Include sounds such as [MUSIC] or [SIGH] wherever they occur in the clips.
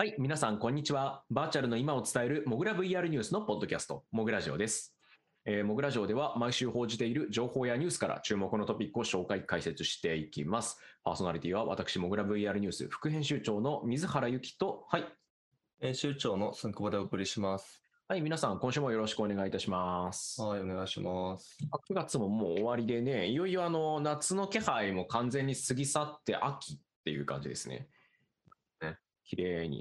はい、皆さん、こんにちは。バーチャルの今を伝えるモグラ VR ニュースのポッドキャスト、モグラジオです。えー、モグラジオでは毎週報じている情報やニュースから注目のトピックを紹介、解説していきます。パーソナリティは私、モグラ VR ニュース副編集長の水原由紀と、はい。編集長のすんくぼでお送りします。はい、皆さん、今週もよろしくお願いいたします。はい、お願いします。9月ももう終わりでね、いよいよあの夏の気配も完全に過ぎ去って秋っていう感じですね。ね綺麗に。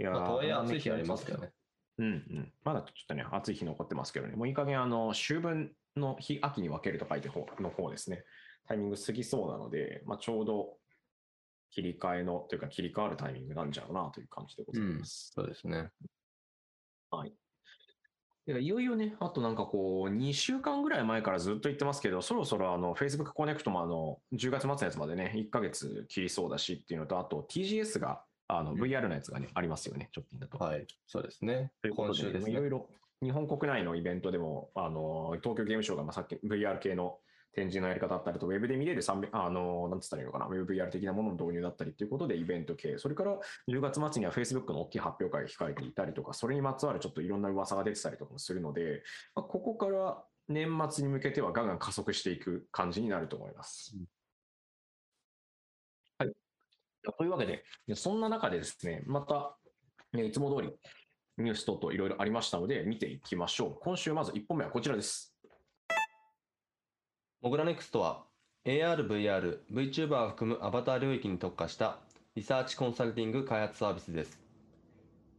いやーまあ、とはいえ暑い日ありますけどね。うんうん。まだちょっとね、暑い日残ってますけどね、もういい加減あの秋分の日、秋に分けると書いて方の方ですね、タイミング過ぎそうなので、まあ、ちょうど切り替えのというか切り替わるタイミングなんじゃろうなという感じでございます。そうですね。いやいよいよね、あとなんかこう、2週間ぐらい前からずっと言ってますけど、そろそろあの Facebook コネクトもあの10月末のやつまでね、1ヶ月切りそうだしっていうのと、あと TGS があのうん VR のやつがね、ありますよね、直近だと。はい、そうですねという。ことで今週ですね。いろいろ日本国内のイベントでも、あの東京ゲームショウがまあさっき VR 系の展示のやり方だったりと、ウェブで見れる300あのなんつったらいいのかな、ウェブ VR 的なものの導入だったりということで、イベント系、それから10月末には Facebook の大きい発表会が控えていたりとか、それにまつわるちょっといろんな噂が出てたりとかもするので、まあ、ここから年末に向けてはガンガン加速していく感じになると思います。はい。というわけで、そんな中でですね、また、えいつも通りニュース等々いろいろありましたので、見ていきましょう。今週まず1本目はこちらです。モグラネクストは AR、VR、VTuber を含むアバター領域に特化したリサーチコンサルティング開発サービスです。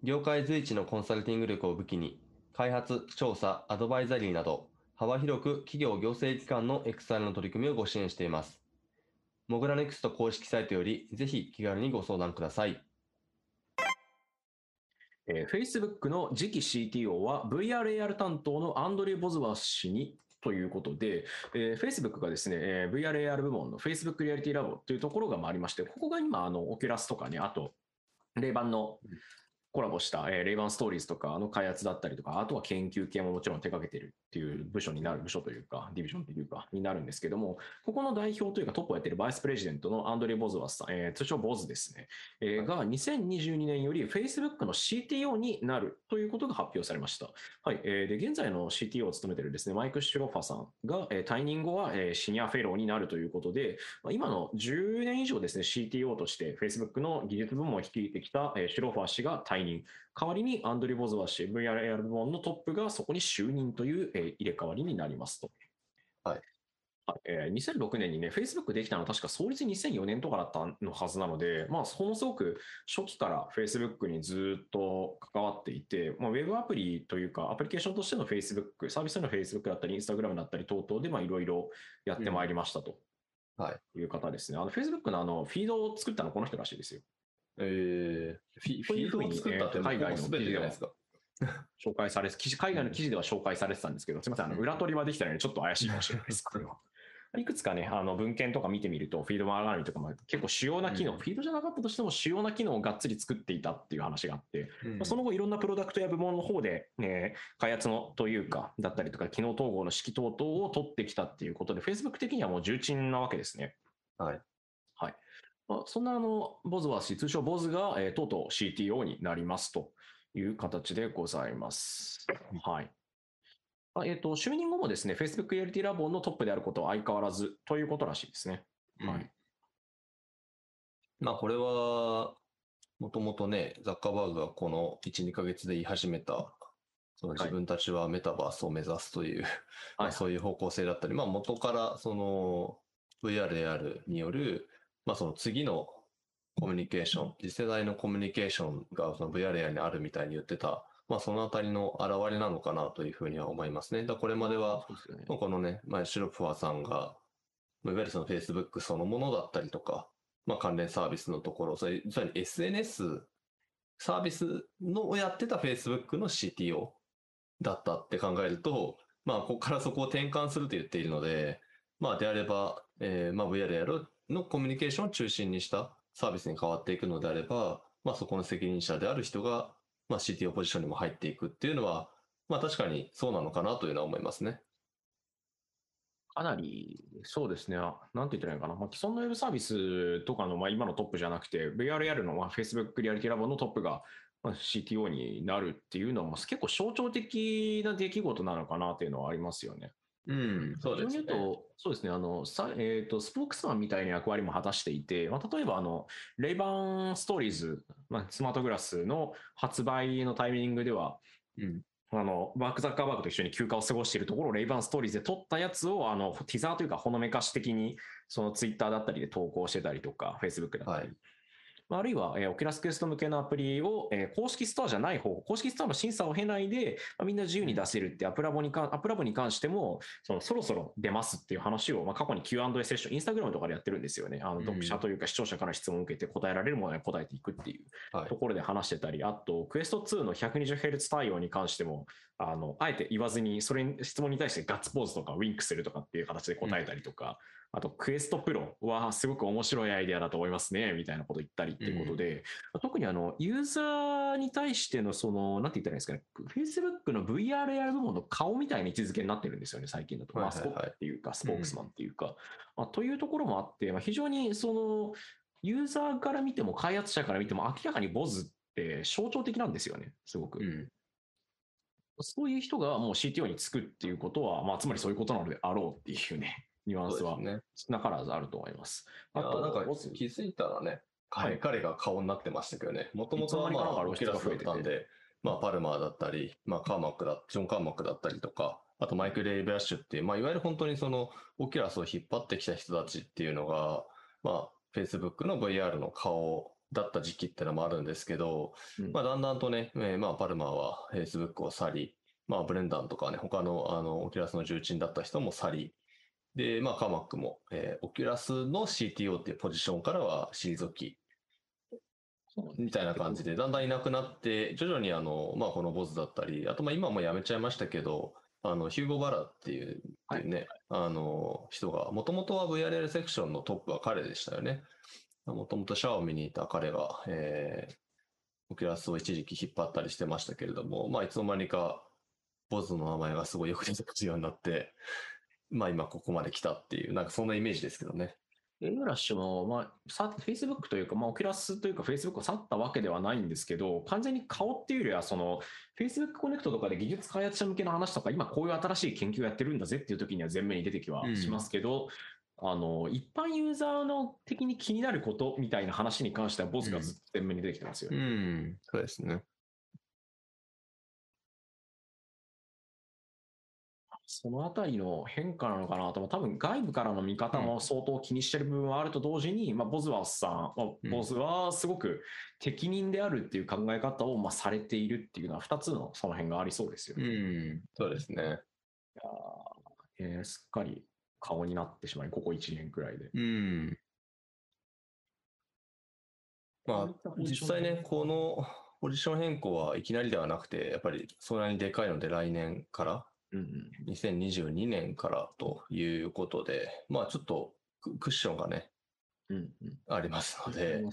業界随一のコンサルティング力を武器に、開発、調査、アドバイザリーなど、幅広く企業行政機関の XR の取り組みをご支援しています。モグラネクスト公式サイトより、ぜひ気軽にご相談ください。えー Facebook の次期 CTO は VRAR 担当のアンドリュー・ボズワー氏にということで、えー Facebook がですね、えー VRAR 部門の Facebook リアリティラボというところがあありまして、ここが今、あの、オキュラスとかね、あと、レイバンのコラボした、えーレイバンストーリーズとかの開発だったりとか、あとは研究系ももちろん手掛けてるっていう部署になる、部署というか、ディビジョンというか、になるんですけども、ここの代表というかトップをやってるバイスプレジデントのアンドリュー・ボズワースさん、えー通称ボズですね。えーが2022年より Facebook の CTO になるということが発表されました。はい。えーで、現在の CTO を務めているですね、マイク・シュロファーさんが、えー退任後は、えーシニアフェローになるということで、まあ今の10年以上ですね、CTO として Facebook の技術部門を率いてきた、えーシュロファー氏が退任。代わりにアンドリュー・ボズワー氏、VRAR 部門のトップがそこに就任という、えー入れ替わりになりますと。はいえー2006年にね、Facebook できたのは確か創立2004年とかだったのはずなので、まあ、ものすごく初期から Facebook にずっと関わっていて、まあ、ウェブアプリというか、アプリケーションとしての Facebook、サービスの Facebook だったり、Instagram だったり等々で、いろいろやってまいりましたと。はいいう方ですね。あの、Facebook のあの、フィードを作ったのはこの人。らしいですよ。えー、フィフィードを作ったってえー海外のすべてじゃないですか。紹介され、記事海外の記事では紹介されてたんですけど、すみません、あの裏取りはできたので、ちょっと怪しいかもしれないです、[LAUGHS] これは。いくつかね、あの文献とか見てみると、フィードマーガーミとかも結構主要な機能、うんフィードじゃなかったとしても主要な機能をがっつり作っていたっていう話があって、うんまあその後いろんなプロダクトや部門の方で、ね、開発のというか、だったりとか、機能統合の指揮等々を取ってきたっていうことで、Facebook 的にはもう重鎮なわけですね。はい。はい。まあ、そんなあの、ボズワー氏、通称ボズが、えーとうとう CTO になりますという形でございます。はい。あえっ、と、就任後もですね、Facebook リアリティラボのトップであることは相変わらずということらしいですね。はい。まあこれは、もともとね、ザッカーバーグがこの1、2ヶ月で言い始めた、その自分たちはメタバースを目指すという、まあそういう方向性だったり、まあ元からその VR、AR による、まあその次のコミュニケーション、次世代のコミュニケーションがその VR、AR にあるみたいに言ってた、まあそのあたりの表れなのかなというふうには思いますね。だからこれまでは、ね。まあこのね、まあ、シュロプファーさんが、まあいわゆるその Facebook そのものだったりとか、まあ、関連サービスのところ、それ、それに SNS サービスのをやってた Facebook の CTO だったって考えると、まあ、ここからそこを転換すると言っているので、まあ、であれば、えーまあ、VR やるのコミュニケーションを中心にしたサービスに変わっていくのであれば、まあ、そこの責任者である人が、まあ、CTO ポジションにも入っていくっていうのは、まあ、確かにそうなのかなというのは思いますね。かなり、そうですね、なんて言ったらいいかな、まあ、既存のウェブサービスとかの、まあ、今のトップじゃなくて、VRR の、まあ、Facebook リアリティラボのトップが、まあ、CTO になるっていうのは、結構象徴的な出来事なのかなっていうのはありますよね。うん、そうですね。そうですね、あの、さえっ、ー、と、スポークスマンみたいな役割も果たしていて、まあ、例えば、あの、レイバンストーリーズ、まあ、スマートグラスの発売のタイミングでは、うん、あの、マーク・ザッカーバーグと一緒に休暇を過ごしているところをレイバンストーリーズで撮ったやつを、あの、ティザーというか、ほのめかし的に、そのツイッターだったりで投稿してたりとか、フェイスブックだったり、はいあるいは、えー、オキュラスクエスト向けのアプリを、えー、公式ストアじゃない方、公式ストアの審査を経ないで、まあ、みんな自由に出せるってアップラボにか、アップラボに関しても、そのそろそろ出ますっていう話を、まあ、過去に Q&A セッション、インスタグラムとかでやってるんですよね。あの読者というか視聴者から質問を受けて答えられるものに答えていくっていうところで話してたり、はい、あと、クエスト2の 120Hz 対応に関しても、あの、あえて言わずに、それに質問に対してガッツポーズとかウィンクするとかっていう形で答えたりとか、あと、クエストプロはすごく面白いアイデアだと思いますね、みたいなこと言ったりっていうことで、うん、特にあの、ユーザーに対してのその、なんて言ったらいいですかね、Facebook の VRAR 部門の顔みたいな位置づけになってるんですよね、最近だと。マスコットっていうか、スポークスマンっていうか。まあ、というところもあって、まあ、非常にその、ユーザーから見ても、開発者から見ても、明らかに BOZ って象徴的なんですよね、すごく。うんそういう人がもう CTO につくっていうことは、まあ、つまりそういうことなのであろうっていうね、ニュアンスは。少なからずあると思います。あと、なんか気づいたらね、はい、彼が顔になってましたけどね、もともとはまあ、オキラスだったんで、まあ、パルマーだったり、まあ、カーマックだ、ジョン・カーマックだったりとか、あとマイク・レイ・ブラッシュっていう、まあ、いわゆる本当にその、オキュラスを引っ張ってきた人たちっていうのが、まあ、Facebook の VR の顔だった時期ってのもあるんですけど、うん、まあ、だんだんとね、えー、まあ、パルマーは Facebook を去り、まあ、ブレンダンとかね、他の、あの、オキュラスの重鎮だった人も去り、で、まあ、カマックも、えー、オキュラスの CTO っていうポジションからは退き、みたいな感じで、だんだんいなくなって、徐々にあの、まあ、このボスだったり、あと、まあ、今も辞めちゃいましたけど、あの、ヒューゴ・バラっていう、いうね、はい、あの、人が、もともとは VRL セクションのトップは彼でしたよね。もともとシャオミにいた彼が、えー、オキュラスを一時期引っ張ったりしてましたけれども、まあ、いつの間にか、ボスの名前がすごいよく出てくるようになって、まあ今ここまで来たっていう、なんかそんなイメージですけどね。エイブラッシュも、まあ、さ、Facebook というか、まあ、オキュラスというか、Facebook を去ったわけではないんですけど、完全に顔っていうよりは、その、Facebook コネクトとかで技術開発者向けの話とか、今こういう新しい研究をやってるんだぜっていう時には前面に出てきはしますけど、うん、あの、一般ユーザーの的に気になることみたいな話に関しては、ボスがずっと前面に出てきてますよね。うん、うん、そうですね。そのあたりの変化なのかなと、多分外部からの見方も相当気にしてる部分はあると同時に、うん、まあ、ボズワースさん、まあ、ボズはすごく適任であるっていう考え方をまあされているっていうのは、2つのその辺がありそうですよね。うん、そうですね。いやえー、すっかり顔になってしまい、ここ1年くらいで。うん。まあ、実際ね、このポジション変更はいきなりではなくて、やっぱりそれなりにでかいので、来年からうん2022年からということで、まあちょっとクッションがね、うんうん、ありますので、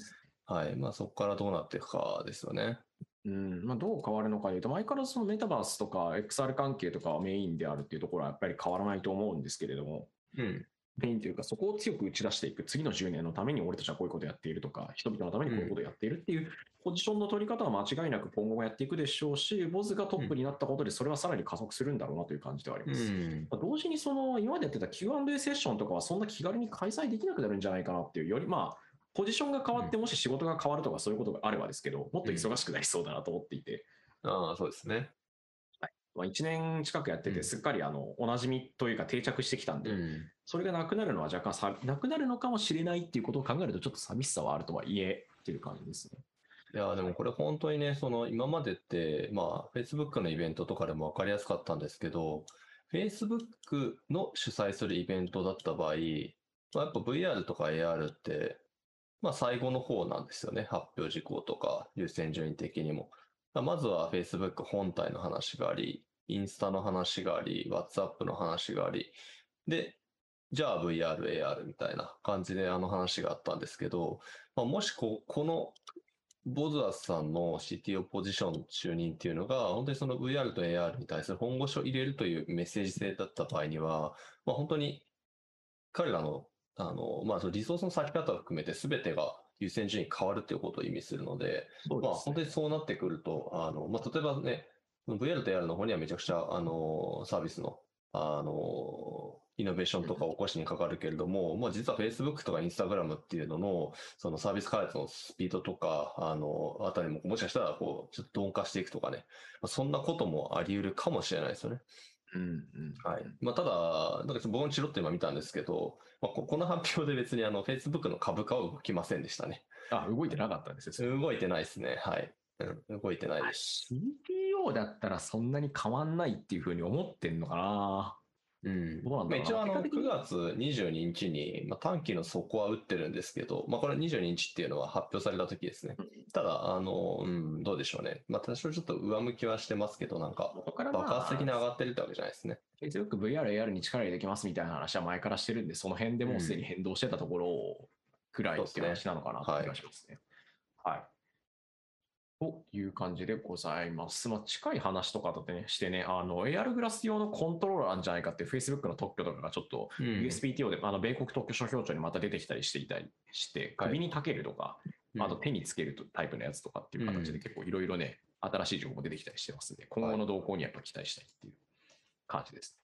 はい。まあそこからどうなっていくかですよね。うん。まあ、どう変わるのかというと、前からそのメタバースとか XR 関係とかはメインであるっていうところはやっぱり変わらないと思うんですけれども、うん、メインというか、そこを強く打ち出していく、次の10年のために俺たちはこういうことをやっているとか、人々のためにこういうことをやっているっていうポジションの取り方は間違いなく今後もやっていくでしょうし、ボズがトップになったことで、それはさらに加速するんだろうなという感じではあります。うん、同時にその今までやってた Q&A セッションとかはそんな気軽に開催できなくなるんじゃないかなっていう、よりまあ、ポジションが変わって、もし仕事が変わるとかそういうことがあればですけど、もっと忙しくなりそうだなと思っていて。うん、ああ、そうですね。まあ、1年近くやってて、すっかりあのおなじみというか定着してきたんで、うん、それがなくなるのは若干さ、なくなるのかもしれないっていうことを考えると、ちょっと寂しさはあるとは言えてる感じですね。いや、でもこれ本当にね、その今までって、まあ、Facebook のイベントとかでも分かりやすかったんですけど、Facebook の主催するイベントだった場合、まあ、やっぱ VR とか AR って、まあ最後の方なんですよね。発表事項とか優先順位的にも。まずは Facebook 本体の話があり、インスタの話があり、WhatsApp の話があり、で、じゃあ VR、AR みたいな感じであの話があったんですけど、まあ、もしここのボズアスさんの CTO ポジション就任っていうのが、本当にその VR と AR に対する本腰を入れるというメッセージ性だった場合には、まあ、本当に彼らの、あの、まあ、そのリソースの割き方を含めて全てが優先順位変わるっていうことを意味するので、ですね。本当にそうなってくると、あの、まあ、例えばね、VR と AR の方にはめちゃくちゃ、あの、サービスの、あの、イノベーションとかを起こしにかかるけれども、まあ、実は Facebook とか Instagram っていうのの、そのサービス開発のスピードとか、あの、あたりも、もしかしたら、こう、ちょっと鈍化していくとかね、まあ、そんなこともあり得るかもしれないですよね。うんうんはい。まあ、ただ、なんか僕もチロッと今見たんですけど、まあ、ここの発表で別にあの、Facebook の株価は動きませんでしたね。あ、動いてなかったんですよ。動いてないですね。はい。うん、動いてないです。CPO だったらそんなに変わんないっていうふうに思ってんのかなうんどうなんだ一応あの、結果的に9月22日に、まあ、短期の底は打ってるんですけど、まあこれ22日っていうのは発表された時ですね。ただ、あの、うん、どうでしょうね。まあ多少ちょっと上向きはしてますけど、なんか、爆発的に上がってるってわけじゃないですね。Facebook、VR、AR に力入れてきますみたいな話は前からしてるんで、その辺でもうすでに変動してたところをくらいっていう話なのかなという気がしますね。はい。という感じでございます。まあ、近い話とかだってね、してね、あの、AR グラス用のコントローラーなんじゃないかって Facebook の特許とかがちょっとうん。USPTO で、あの米国特許諸表帳にまた出てきたりしてい。たりして、首にかけるとか、あと手につけるタイプのやつとかっていう形で結構いろいろね、新しい情報も出てきたりしてますんで、今後の動向にやっぱ期待したいっていう感じです。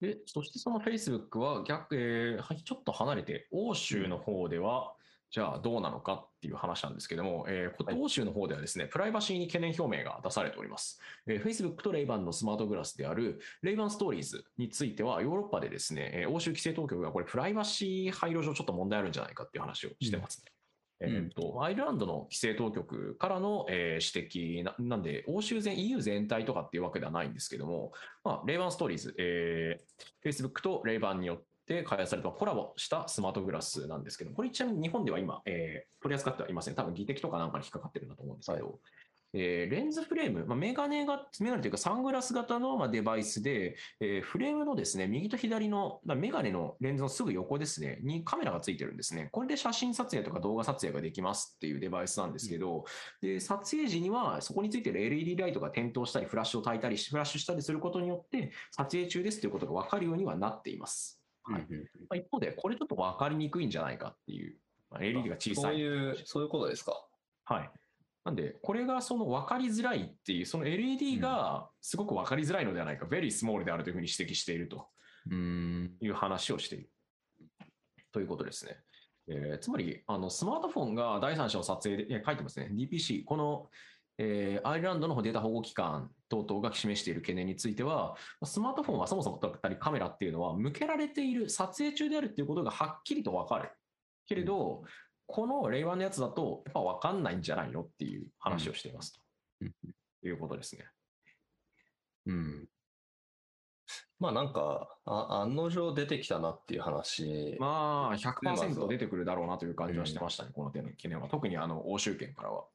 で、そしてその Facebook は逆、えーはいちょっと離れて、欧州の方では、じゃあどうなのかっていう話なんですけども、えーこはい欧州の方ではですね、プライバシーに懸念表明が出されております。えー Facebook とレイバンのスマートグラスであるレイバンストーリーズについては、ヨーロッパでですね、えー欧州規制当局がこれプライバシー配慮上ちょっと問題あるんじゃないかっていう話をしてますね。うんえーとアイルランドの規制当局からの、えー指摘ななんで、欧州全 EU 全体とかっていうわけではないんですけども、まあ、レイバンストーリーズ、えー、Facebook とレイバンによって開発されたコラボしたスマートグラスなんですけど、これちなみに日本では今、えー取り扱ってはいません。多分技的とかなんかに引っかかってるんだと思うんですけど、えーレンズフレーム、まあ、メガネが、メガネというかサングラス型のまあデバイスで、えーフレームのですね、右と左の、まあメガネのレンズのすぐ横ですね、にカメラがついてるんですね。これで写真撮影とか動画撮影ができますっていうデバイスなんですけど、で、撮影時にはそこについてる LED ライトが点灯したり、フラッシュを焚いたり、フラッシュしたりすることによって、撮影中ですということが分かるようにはなっています。はいうんうんまあ、一方で、これちょっと分かりにくいんじゃないかっていう、まあ、LED が小さい。そういう、そういうことですか。はい。なんで、これがその分かりづらいっていう、その LED がすごく分かりづらいのではないか、very small であるというふうに指摘しているとうん。いう話をしている。ということですね。えーつまり、あのスマートフォンが第三者の撮影で、いや書いてますね、DPC、この、えーアイルランドのデータ保護機関等々が示している懸念については、スマートフォンはそもそもだったりカメラっていうのは、向けられている、撮影中であるっていうことがはっきりと分かる。けれど、この令和のやつだと、やっぱ分かんないんじゃないのっていう話をしていますと。うんいうことですね。うん。まあなんか、あ案の定出てきたなっていう話。まあ、まず100%は出てくるだろうなという感じはしてましたね、この点の懸念は。特にあの欧州圏からは。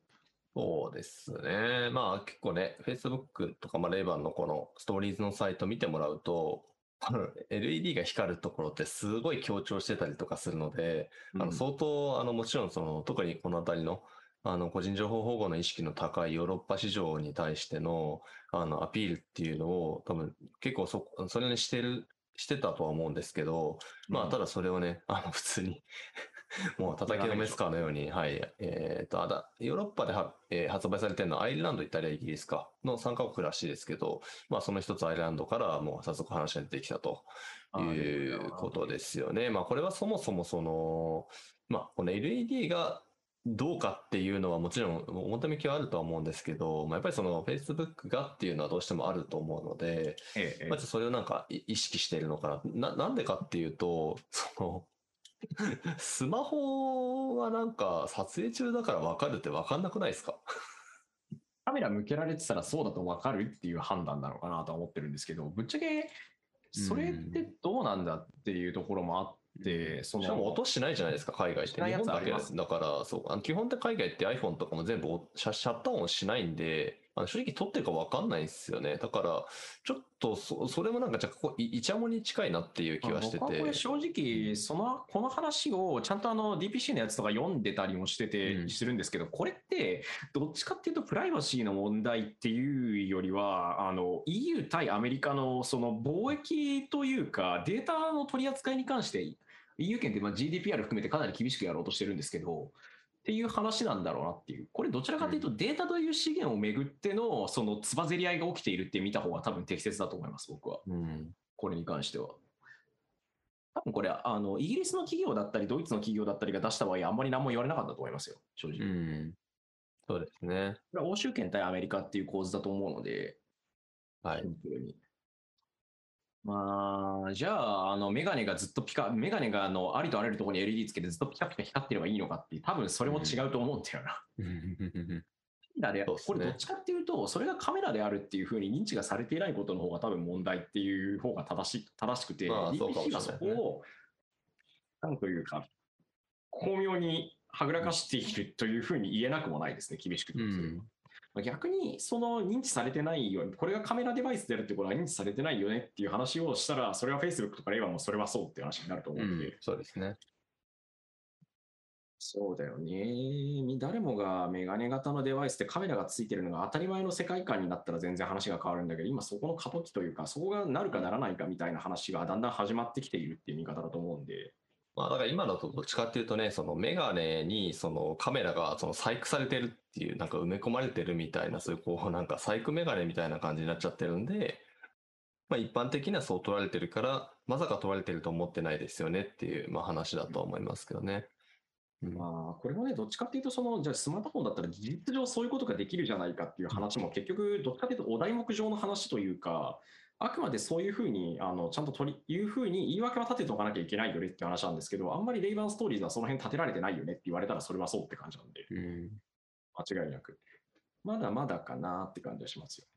そうですね。まあ結構ね、Facebook とか、まあレイバンのこのストーリーズのサイト見てもらうと、[LAUGHS] LED が光るところってすごい強調してたりとかするので、あの相当、あの、もちろんその、特にこのあたりの、あの、個人情報保護の意識の高いヨーロッパ市場に対しての、あの、アピールっていうのを、多分、結構そ、それにしてる、してたとは思うんですけど、まあ、ただそれをね、あの、普通に [LAUGHS] もう叩きのメスカーのように、はい、えっと、あだ、ヨーロッパでは、えー発売されてるのはアイルランド、イタリア、イギリスかの3カ国らしいですけど、まあ、その一つアイルランドからもう早速話が出てきたということですよね。まあ、これはそもそもその、まあ、この LED がどうかっていうのはもちろん表向きはあるとは思うんですけど、まあ、やっぱりその Facebook がっていうのはどうしてもあると思うので、ええええまあ、ちょっとそれをなんかい意識しているのかな。な、なんでかっていうと、その、[LAUGHS] スマホはなんか撮影中だから分かるって分かんなくないですか？[LAUGHS] カメラ向けられてたらそうだと分かるっていう判断なのかなとは思ってるんですけど、ぶっちゃけ、それってどうなんだっていうところもあって、そしかもの、音しないじゃないですか、海外って。日本だけありますだから、そう、基本って海外って iPhone とかも全部おシャシャッター音しないんで、あの正直撮ってるか分かんないんですよね。だから、ちょっとそそれもなんか若干こういイチャモに近いなっていう気はしてて。僕はこれ正直、その、この話をちゃんとあの DPC のやつとか読んでたりもしてて、うんしてるんですけど、これって、どっちかっていうとプライバシーの問題っていうよりは、あの、EU 対アメリカのその貿易というか、データの取り扱いに関して、EU 圏ってまあ GDPR 含めてかなり厳しくやろうとしてるんですけど、っていう話なんだろうなっていう。これどちらかというとデータという資源をめぐっての、そのつばぜり合いが起きているって見た方が多分適切だと思います、僕は。うん。これに関しては。多分これ、あの、イギリスの企業だったり、ドイツの企業だったりが出した場合、あんまり何も言われなかったと思いますよ、正直。うこん。そうですね。れは欧州圏対アメリカっていう構図だと思うので、はいシ。ンプルに。まあ、じゃあ、あの、メガネがずっとピカ、メガネがあの、ありとあらゆるところに LED つけてずっとピカピカ光ってればいいのかって、多分それも違うと思うんだよな。あれそうっすねこれどっちかっていうと、それがカメラであるっていうふうに認知がされていないことの方が多分問題っていう方が正し正しくて、まあ DPC がそこを、なん。というか、巧妙にはぐらかしているというふうに言えなくもないですね、厳しくう言うとん。まあ逆にその認知されてないよこれがカメラデバイスであるってことは認知されてないよねっていう話をしたら、それは Facebook とかレイバーもそれはそうっていう話になると思ううので、ん。そうですね。そうだよね。誰もがメガネ型のデバイスでカメラがついてるのが当たり前の世界観になったら全然話が変わるんだけど、今そこの過渡期というか、そこがなるかならないかみたいな話がだんだん始まってきているっていう見方だと思うんで、まあだから今だとどっちかっていうとね、そのメガネにそのカメラがその細工されてるっていう、なんか埋め込まれてるみたいな、そういうこうなんか細工メガネみたいな感じになっちゃってるんで、まあ一般的にはそう取られてるから、まさか取られてると思ってないですよねっていう、まあ話だと思いますけどね。まあ、これはね、どっちかっていうと、その、じゃあスマートフォンだったら事実上そういうことができるじゃないかっていう話も結局、どっちかっていうとお題目上の話というか、あくまでそういうふうに、あの、ちゃんと取り、いうふうに言い訳は立てておかなきゃいけないよねって話なんですけど、あんまりレイバンストーリーズはその辺立てられてないよねって言われたらそれはそうって感じなんで、うん間違いなく。まだまだかなって感じはしますよ。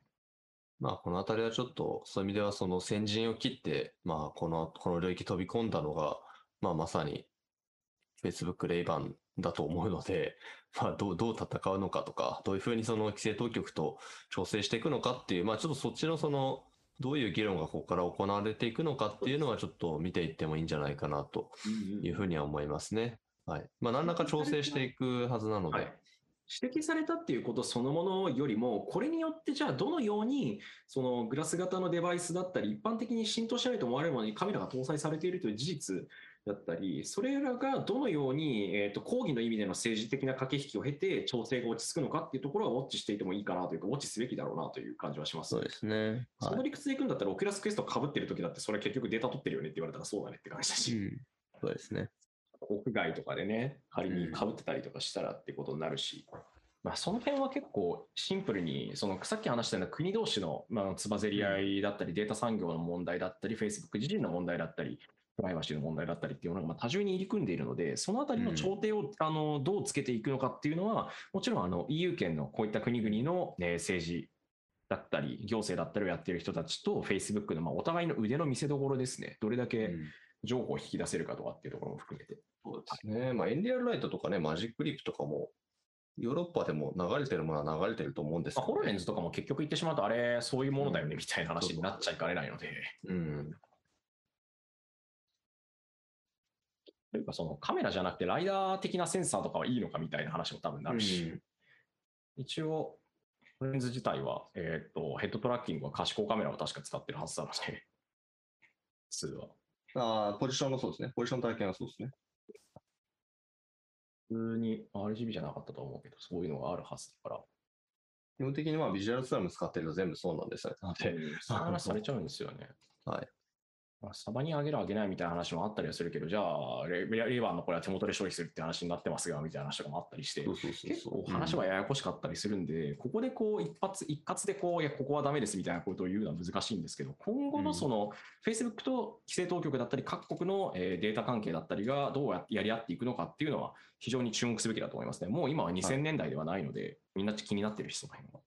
まあこのあたりはちょっとそういう意味ではその先陣を切って、まあこの、この領域飛び込んだのが、まあまさに Facebook レイバンだと思うので、[LAUGHS] まあどう、どう戦うのかとか、どういうふうにその規制当局と調整していくのかっていう、まあちょっとそっちのその、どういう議論がここから行われていくのかっていうのはちょっと見ていってもいいんじゃないかなというふうには思いますね。はい。まあ何らか調整していくはずなので、はい、指摘されたっていうことそのものよりも、これによってじゃあどのようにそのグラス型のデバイスだったり、一般的に浸透しないと思われるものにカメラが搭載されているという事実だったり、それらがどのように、えー、と抗議の意味での政治的な駆け引きを経て調整が落ち着くのかっていうところはウォッチしていてもいいかなというか、ウォッチすべきだろうなという感じはします。そうですね。そはい。の理屈でいくんだったら、オキュラスクエストかぶってる時だって、それ結局データ取ってるよねって言われたらそうだねって感じだし。うんそうですね。屋外とかでね、仮にかぶってたりとかしたらってことになるし、まあ、その辺は結構シンプルに、そのさっき話したような国同士の、まあ、つばぜり合いだったり、データ産業の問題だったり、Facebook 自身の問題だったり、プライバシーの問題だったりっていうのがまあ多重に入り組んでいるので、そのあたりの調停を、あのどうつけていくのかっていうのは、もちろんあの EU 圏のこういった国々の、ね、政治だったり、行政だったりをやっている人たちと、Facebook のまあお互いの腕の見せ所ですね、どれだけうん情報を引き出せるかとかっていうところも含めて。そうですね。まあ、エンリアルライトとかね、マジックリップとかも、ヨーロッパでも流れてるものは流れてると思うんですけまあ、ど、ホロレンズとかも結局言ってしまうと、あれ、そういうものだよねみたいな話になっちゃいかねないので、うん。というか、そのカメラじゃなくて、ライダー的なセンサーとかはいいのかみたいな話も多分なるし、うん一応、レンズ自体は、えっ、と、ヘッドトラッキングは可視光カメラを確か使ってるはずなので、[LAUGHS] 普通は。ああ、ポジションのそうですね。ポジション体験はそうですね。普通に RGB じゃなかったと思うけど、そういうのがあるはずだから。基本的にまあビジュアルスラム使ってると全部そうなんですよね。で、その話されちゃうんですよね。[LAUGHS] はい。まあ、サバにあげるあげないみたいな話もあったりはするけど、じゃあレ、レレバーのこれは手元で消費するって話になってますが、みたいな話とかもあったりして結。構話はややこしかったりするんで、ここでこう一発、一括でこう、いや、ここはダメですみたいなことを言うのは難しいんですけど、今後のその、Facebook と規制当局だったり、各国のえーデータ関係だったりがどうややり合っていくのかっていうのは、非常に注目すべきだと思いますね。もう今は2000年代ではないので、みんな気になってるし、その辺は。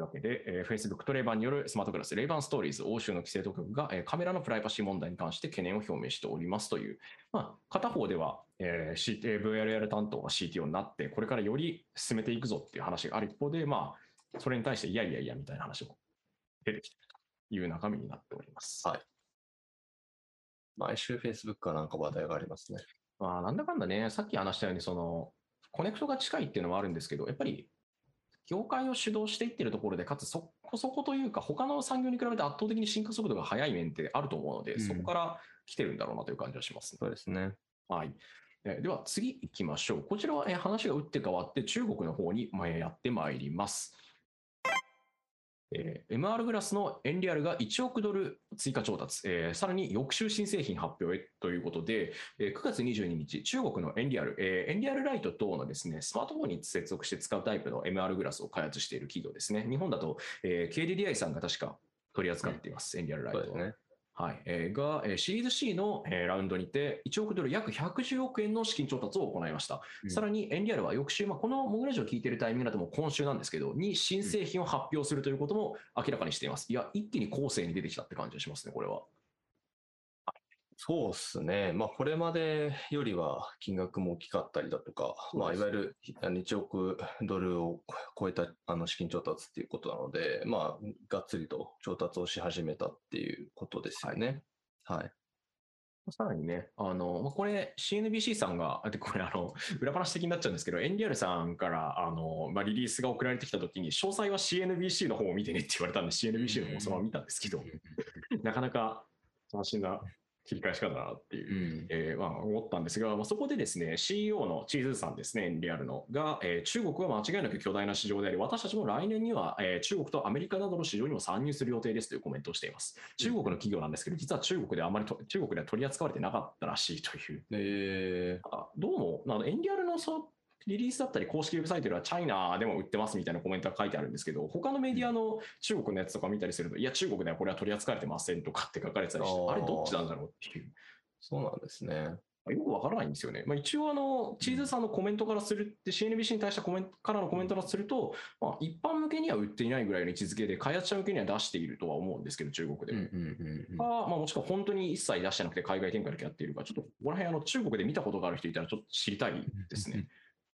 はい。というわけで、えー Facebook とレイバンによるスマートグラス、レイバンストーリーズ、欧州の規制当局が、えーカメラのプライバシー問題に関して懸念を表明しておりますという、まあ、片方では、えー C- えー VRL 担当が CTO になって、これからより進めていくぞっていう話がある一方で、まあ、それに対して、いやいやいやみたいな話も出てきてるという中身になっております。はい毎週 Facebook はなんか話題がありますね。まあ、なんだかんだね、さっき話したように、その、コネクトが近いっていうのもあるんですけど、やっぱり、業界を主導していってるところで、かつそこそこというか、他の産業に比べて圧倒的に進化速度が速い面ってあると思うので、うんそこから来てるんだろうなという感じはしますね。そうですね。はい。えーでは次行きましょう。こちらはえー話が打って変わって中国の方にまあやってまいります。えー MR グラスのエンリアルが1億ドル追加調達、えーさらに翌週新製品発表へということで、えー9月22日、中国のエンリアル、えーエンリアルライト等のですね、スマートフォンに接続して使うタイプの MR グラスを開発している企業ですね。日本だと、えー KDDI さんが確か取り扱っています、エンリアルライトは。ね。はい、えーが、えーシリーズ C の、えーラウンドにて1億ドル約110億円の資金調達を行いました。うんさらにエンリアルは翌週、まあ、このモグラジオを聞いているタイミングだともう今週なんですけど、に新製品を発表するということも明らかにしています。いや、一気に後世に出てきたって感じがしますね、これは。そうですね。まあ、これまでよりは金額も大きかったりだとか、まあ、いわゆるあの1億ドルを超えたあの資金調達っていうことなので、まあ、がっつりと調達をし始めたっていうことですよね。はい。さらにね、あの、まあ、これ CNBC さんが、で、これあの、[LAUGHS] 裏話的になっちゃうんですけど、エンリアルさんから、あの、まあ、リリースが送られてきたときに、詳細は CNBC の方を見てねって言われたんで、CNBC の方をそのまま見たんですけど、なかなか斬新な切り返し方だなっていう。うん。えーまあ、思ったんですが、まあ、そこでですね、CEO のチーズさんですね、リアルの、が、えー中国は間違いなく巨大な市場であり、私たちも来年には、えー中国とアメリカなどの市場にも参入する予定ですというコメントをしています。中国の企業なんですけど、実は中国であまりと中国では取り扱われてなかったらしいという。えあどうも、あのエンリアルのそうリリースだったり公式ウェブサイトではチャイナでも売ってますみたいなコメントが書いてあるんですけど、他のメディアの中国のやつとか見たりすると、いや、中国ではこれは取り扱われてませんとかって書かれてたりして、あれどっちなんだろうっていう。そうなんですね。よくわからないんですよね。まあ、一応あの、チーズさんのコメントからするって、CNBC に対したコメントからのコメントからすると、まあ、一般向けには売っていないぐらいの位置づけで、開発者向けには出しているとは思うんですけど、中国でも。うんかまあ、もしくは本当に一切出してなくて海外展開だけやっているか、ちょっとここら辺あの中国で見たことがある人いたらちょっと知りたいですね。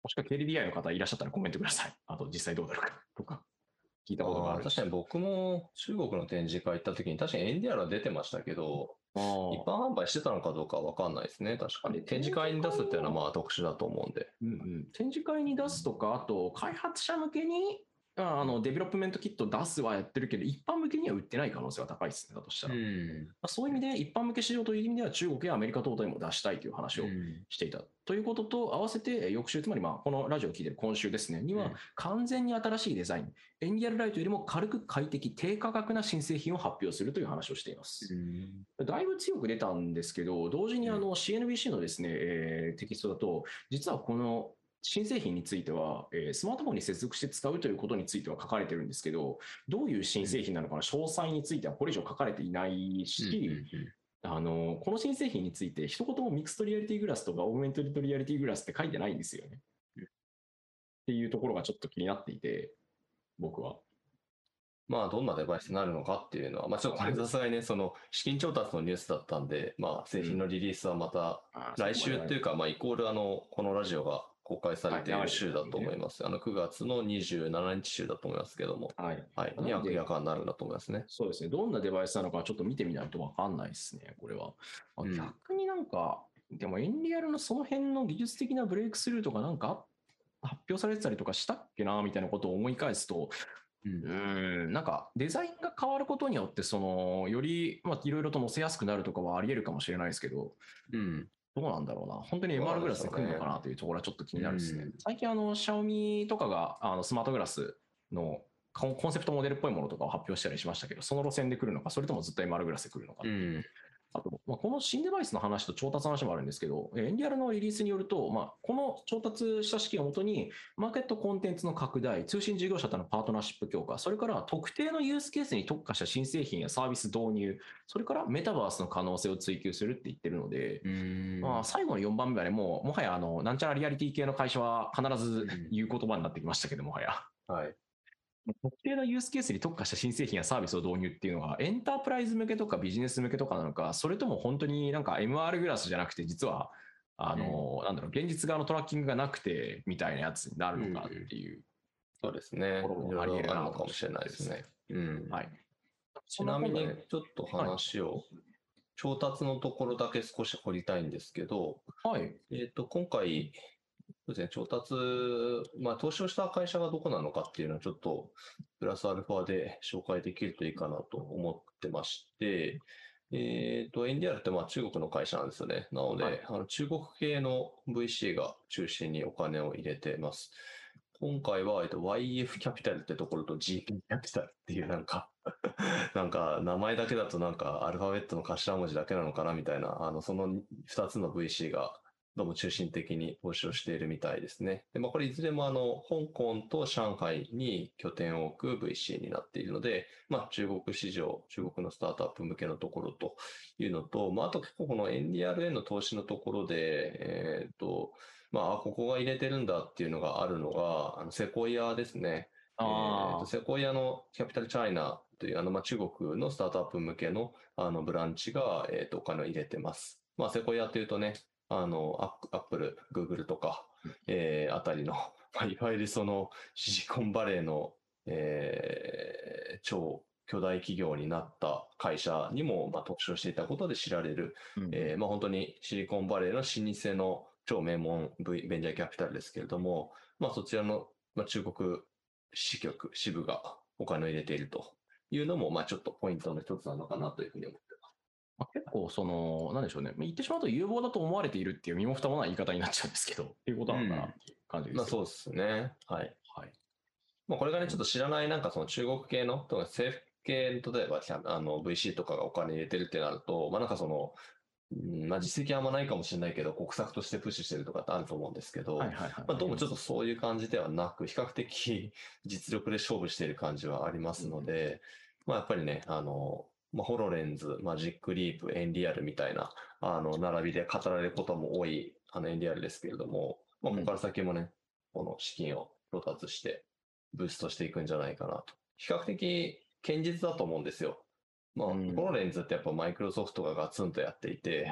もしくは KDDI の方いらっしゃったらコメントください。あと実際どうなるかとか、聞いたことがある。確かに僕も中国の展示会行った時に確かにエンディアルは出てましたけど、一般販売してたのかどうかは分かんないですね、確かに。展示会に出すっていうのはまあ特殊だと思うんで。うんうん、展示会に出すとか、あと開発者向けにああのデベロップメントキット出すはやってるけど、一般向けには売ってない可能性は高いですね、だとしたら。まん。あ、そういう意味で、一般向け市場という意味では、中国やアメリカ等々にも出したいという話をうんしていた。ということと合わせて、えー翌週、つまりまあこのラジオを聞いてる今週ですね、にはうん完全に新しいデザイン、エンリアルライトよりも軽く快適、低価格な新製品を発表するという話をしています。だいぶ強く出たんですけど、同時にあの CNBC のですね、えーテキストだと、実はこの新製品については、えースマートフォンに接続して使うということについては書かれてるんですけど、どういう新製品なのかの詳細についてはこれ以上書かれていないし、あのこの新製品について一言もミクストリアリティグラスとかオーグメントリアリティグラスって書いてないんですよね。っていうところがちょっと気になっていて、僕は。まあ、どんなデバイスになるのかっていうのは、まあ、ちょっとこれさすがにね、その、資金調達のニュースだったんで、まあ、製品のリリースはまた、来週っていうか、まあ、イコール、あの、このラジオが公開されている週だと思います。あの、9月の27日週だと思いますけども、はい。はい、に明らかになるんだと思いますね。そうですね。どんなデバイスなのかちょっと見てみないとわかんないですね、これは。逆になんか、でもエンリアルのその辺の技術的なブレイクスルーとかなんか発表されてたりとかしたっけなみたいなことを思い返すと、うんなんかデザインが変わることによって、その、より、まあ、いろいろと載せやすくなるとかはあり得るかもしれないですけど、うん。どうなんだろうな。本当に MR グラスで来るのかなというところはちょっと気になるですね。うん最近、あの、シャオミとかが、あの、スマートグラスのコンセプトモデルっぽいものとかを発表したりしましたけど、その路線で来るのか、それともずっと MR グラスで来るのか。うん。あと、まあ、この新デバイスの話と調達の話もあるんですけど、えーエンリアルのリリースによると、まあ、この調達した資金をもとに、マーケットコンテンツの拡大、通信事業者とのパートナーシップ強化、それから特定のユースケースに特化した新製品やサービス導入、それからメタバースの可能性を追求するって言ってるので、うん。まあ、最後の4番目はね、もう、もはやあの、なんちゃらリアリティ系の会社は必ず言う言葉になってきましたけどもはや。はい。特定のユースケースに特化した新製品やサービスを導入っていうのが、エンタープライズ向けとかビジネス向けとかなのか、それとも本当になんか MR グラスじゃなくて、実はあの、なんだろう、現実側のトラッキングがなくて、みたいなやつになるのかっていう。そうですね。いところもありろいろあ得るのかもしれないですね。うん。はい。ちなみにちょっと話を、調達のところだけ少し掘りたいんですけど、はい。えっ、と、今回、そうですね、調達、まあ、投資をした会社がどこなのかっていうのは、ちょっと、プラスアルファで紹介できるといいかなと思ってまして、えっ、と、NDR ってまあ中国の会社なんですよね。なので、はいあの中国系の VC が中心にお金を入れてます。今回は、えっと、YF キャピタルってところと GP キャピタルっていうなんか、[LAUGHS] なんか名前だけだとなんかアルファベットの頭文字だけなのかなみたいな、あの、その2つの VC がどうも中心的に投資をしているみたいですね。で、まあこれいずれもあの、香港と上海に拠点を置く VC になっているので、まあ中国市場、中国のスタートアップ向けのところというのと、まああと結構この NDRN の投資のところで、えっ、と、まあ、あここが入れてるんだっていうのがあるのが、あのセコイアですね。えーあとセコイアのキャピタルチャイナというあの、まあ、中国のスタートアップ向けのあのブランチが、えーとお金を入れてます。まあ、セコイアというとね、あのアップル、グーグルとか、えーあたりの、[LAUGHS] まあ、いわゆるそのシリコンバレーの、えー超巨大企業になった会社にも、まあ、特徴していたことで知られる、うん。えーまあ、本当にシリコンバレーの老舗の超名門 V ベンチャーキャピタルですけれども、まあ、そちらの、まあ、中国支局、支部がお金を入れているというのも、まあ、ちょっとポイントの一つなのかなというふうに思ってまあ結構、その、なんでしょうね。言ってしまうと有望だと思われているっていう身も蓋もない言い方になっちゃうんですけど、[LAUGHS] っていうことなのかなっていう感じですまあ、よそうですね。はい。はい。まあ、これがね、ちょっと知らない、なんかその中国系の、とか政府系の、例えば、あの、VC とかがお金入れてるってなると、まあ、なんかその、うんまあ、実績はあんまないかもしれないけど、国策としてプッシュしてるとかってあると思うんですけど、どうもちょっとそういう感じではなく、比較的 [LAUGHS] 実力で勝負している感じはありますので、まあ、やっぱりね、あの、まあ、ホロレンズ、マジックリープ、エンリアルみたいな、あの、並びで語られることも多い、あの、エンリアルですけれども、まあ、ここから先もね、この資金を調達して、ブーストしていくんじゃないかなと。比較的、堅実だと思うんですよ。まあ、うんホロレンズってやっぱマイクロソフトがガツンとやっていて、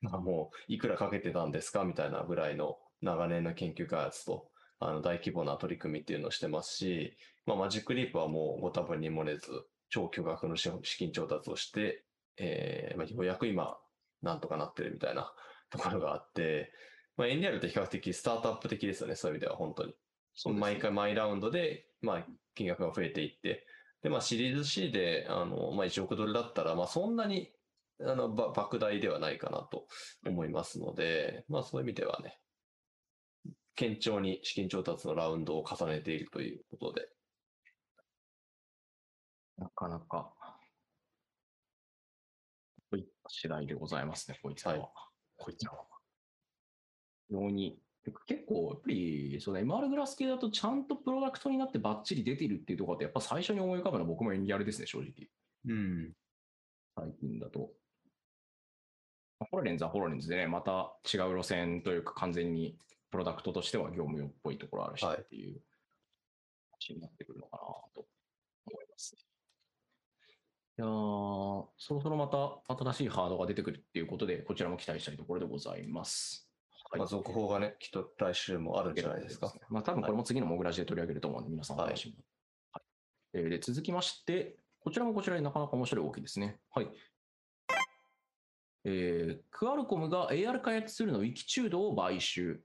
まあもういくらかけてたんですかみたいなぐらいの長年の研究開発と、あの大規模な取り組みっていうのをしてますし、まあマジックリープはもうご多分に漏れず、超巨額の資資金調達をして、えーまあ、ようやく今、なんとかなってるみたいな [LAUGHS] ところがあって、まあ、エンリアルって比較的スタートアップ的ですよね、そういう意味では本当に。ね。毎回毎ラウンドで、まあ、金額が増えていって、で、まあ、シリーズ C で、あの、まあ、1億ドルだったら、まあ、そんなに、あの、ば莫大ではないかなと思いますので、まあ、そういう意味ではね、堅調に資金調達のラウンドを重ねているということで、なかなか、といった次第でございますね、こいつらは。はいこいつらは。非常に、結構、やっぱり、そうね、MR グラス系だとちゃんとプロダクトになってバッチリ出てるっていうところって、やっぱ最初に思い浮かぶのは僕もエンリアルですね、正直。うん。最近だと。ホロレンズはホロレンズでね、また違う路線というか、完全にプロダクトとしては業務用っぽいところあるしはいっていう話になってくるのかなと思いますね。いやーそろそろまた新しいハードが出てくるっていうことで、こちらも期待したいところでございます。はいまあ、続報がね、きっと来週もあるんじゃないですか。まあ多分これも次のモグラジで取り上げると思うんで、皆さんお楽しみに。はいえーで続きまして、こちらもこちらでなかなか面白い動きですね。はい。えークアルコムが AR 開発するのウィキチュードを買収。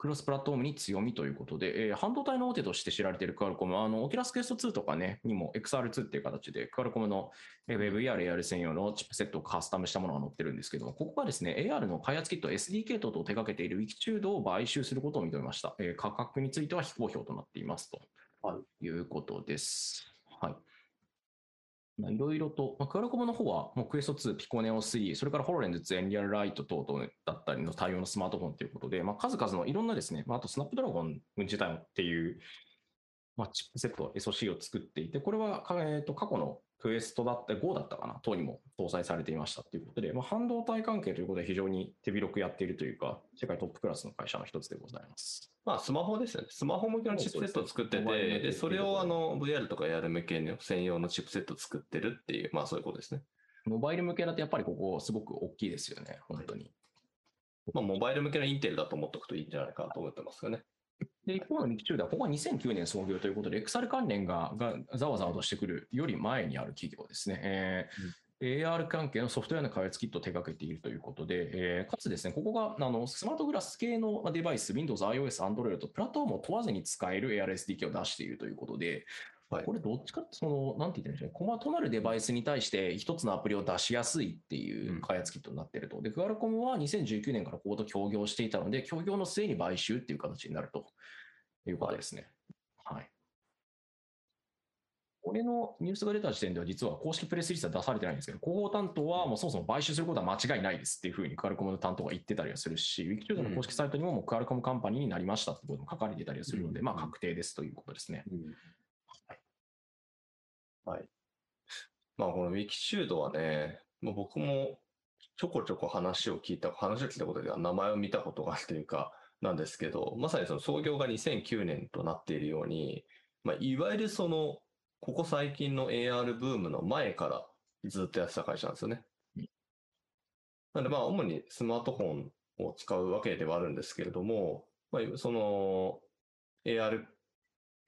クロスプラットフォームに強みということで、えー半導体の大手として知られているクアルコムは、あの、オキュラスクエスト2とかね、にも XR2 っていう形で、クアルコムのえー VR、AR 専用のチップセットをカスタムしたものが載ってるんですけども、ここがですね、AR の開発キット SDK 等々を手掛けているウィキチュードを買収することを認めました。えー価格については非公表となっていますと、、はいうことです。はい。まあいろいろと、まあ、クアルコムの方は、もうクエスト2、ピコネオ3、それからホロレンズ2、エンリアルライト等々だったりの対応のスマートフォンということで、まあ、数々のいろんなですね、まあ、あとスナップドラゴン自体もっていう、まあ、チップセット、SOC を作っていて、これは、えー、と過去のクエストだったり、5だったかな、等にも搭載されていましたということで、まあ、半導体関係ということで非常に手広くやっているというか、世界トップクラスの会社の一つでございます。まあ、スマホですよね。スマホ向けのチップセットを作ってそうですねそれをあの、VR とか AR 向けの専用のチップセットを作ってるっていう、まあそういうことですね。モバイル向けだとやっぱりここすごく大きいですよね、本当に。まあ、モバイル向けのインテルだと思っておくといいんじゃないかなと思ってますよね。で一方のミキチューダは、ここは2009年創業ということで、XR 関連ががざわざわとしてくるより前にある企業ですね。えー AR 関係のソフトウェアの開発キットを手掛けているということで、えーかつですね、ここがあのスマートグラス系のデバイス、Windows、iOS、Android とプラットフォームを問わずに使える ARSDK を出しているということで、はいこれどっちかって、その、なんて言ってるんでしょうね、コマとなるデバイスに対して一つのアプリを出しやすいっていううん開発キットになっていると。で、クアルコムは2019年からここと協業していたので、協業の末に買収っていう形になるということですね。はい。これのニュースが出た時点では、実は公式プレスリリースは出されてないんですけど、広報担当はもうそもそも買収することは間違いないですっていうふうにクアルコムの担当が言ってたりはするし、ウィキチュードの公式サイトにももうクアルコムカンパニーになりましたってことも書かれてたりはするので、うんまあ確定ですということですね。はい。まあ、このウィキチュードはね、もう僕もちょこちょこ話を聞いた、話を聞いたことでは名前を見たことがあるというか、なんですけど、まさにその創業が2009年となっているように、まあ、いわゆるその、ここ最近の AR ブームの前からずっとやってた会社なんですよねうん。なのでまあ、主にスマートフォンを使うわけではあるんですけれども、まあ、その AR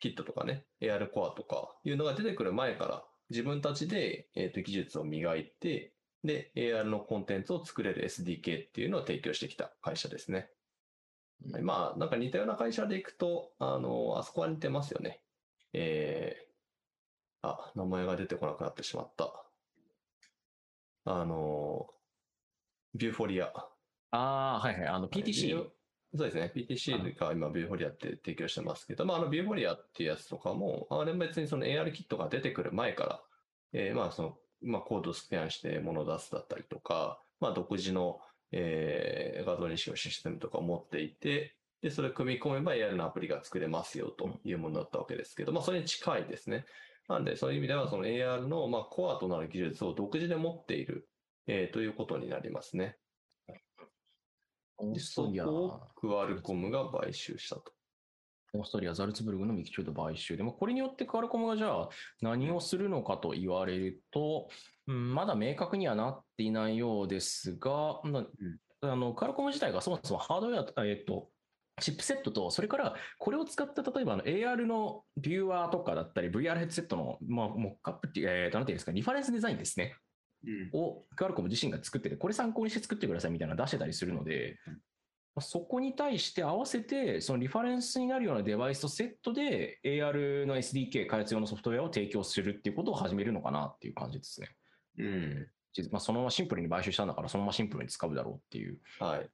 キットとかね、AR コアとかいうのが出てくる前から自分たちで、えーと技術を磨いて、で、AR のコンテンツを作れる SDK っていうのを提供してきた会社ですね。うんはいまあ、なんか似たような会社でいくと、あの、あそこは似てますよね。えー、あ、名前が出てこなくなってしまった。あの、ビューフォリア。ああ、はいはい。あの、PTC。はいそうですね。PTC が今、ビューフォリアって提供してますけど、まあ、あの、ビューフォリアっていうやつとかも、あれも別にその AR キットが出てくる前から、えーまあ、その、まあ、コードをスキャンして物を出すだったりとか、まあ、独自の、えー画像認識のシステムとかを持っていて、で、それを組み込めば AR のアプリが作れますよというものだったわけですけど、まあ、それに近いですね。なんで、そういう意味では、その AR の、まあ、コアとなる技術を独自で持っている、えーということになりますね。で、オースそトリア、こをクアルコムが買収したと。オーストリア、ザルツブルグのミキチュード買収で、まあ、これによってクアルコムがじゃあ何をするのかと言われると、うん、まだ明確にはなっていないようですが、まああのクアルコム自体がそもそもハードウェア、えっと、チップセットと、それからこれを使った例えばあの AR のビューワーとかだったり、VR ヘッドセットの、まあ、モックアップっていう、えーと、なんていうんですか、リファレンスデザインですね。をクアルコム自身が作ってて、これ参考にして作ってくださいみたいなの出してたりするので、まあそこに対して合わせて、そのリファレンスになるようなデバイスとセットで AR の SDK 開発用のソフトウェアを提供するっていうことを始めるのかなっていう感じですね。うん。まあ、そのままシンプルに買収したんだから、そのままシンプルに使うだろうっていう。はい。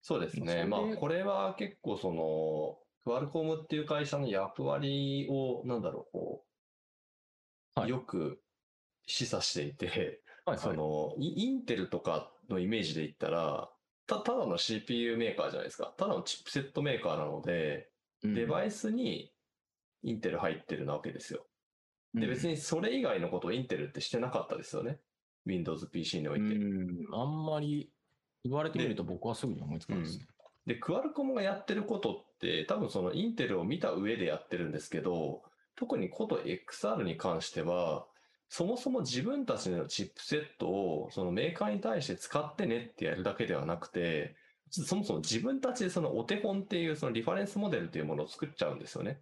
そうですね。まあ、これは結構その、クアルコムっていう会社の役割を、なんだろう、こう、はいよく示唆していて、はいその、イインテルとかのイメージで言ったら、た、ただの CPU メーカーじゃないですか。ただのチップセットメーカーなので、デバイスにインテル入ってるなわけですよ。で、別に、にそれ以外のことをインテルってしてなかったですよね。Windows PC において。うん、あんまり言われてみると僕はすぐに思いつかないですね。で、クアルコムがやってることって、多分そのインテルを見た上でやってるんですけど、特にこと XR に関しては、そもそも自分たちのチップセットをそのメーカーに対して使ってねってやるだけではなくて、そもそも自分たちでそのお手本っていうそのリファレンスモデルっていうものを作っちゃうんですよね。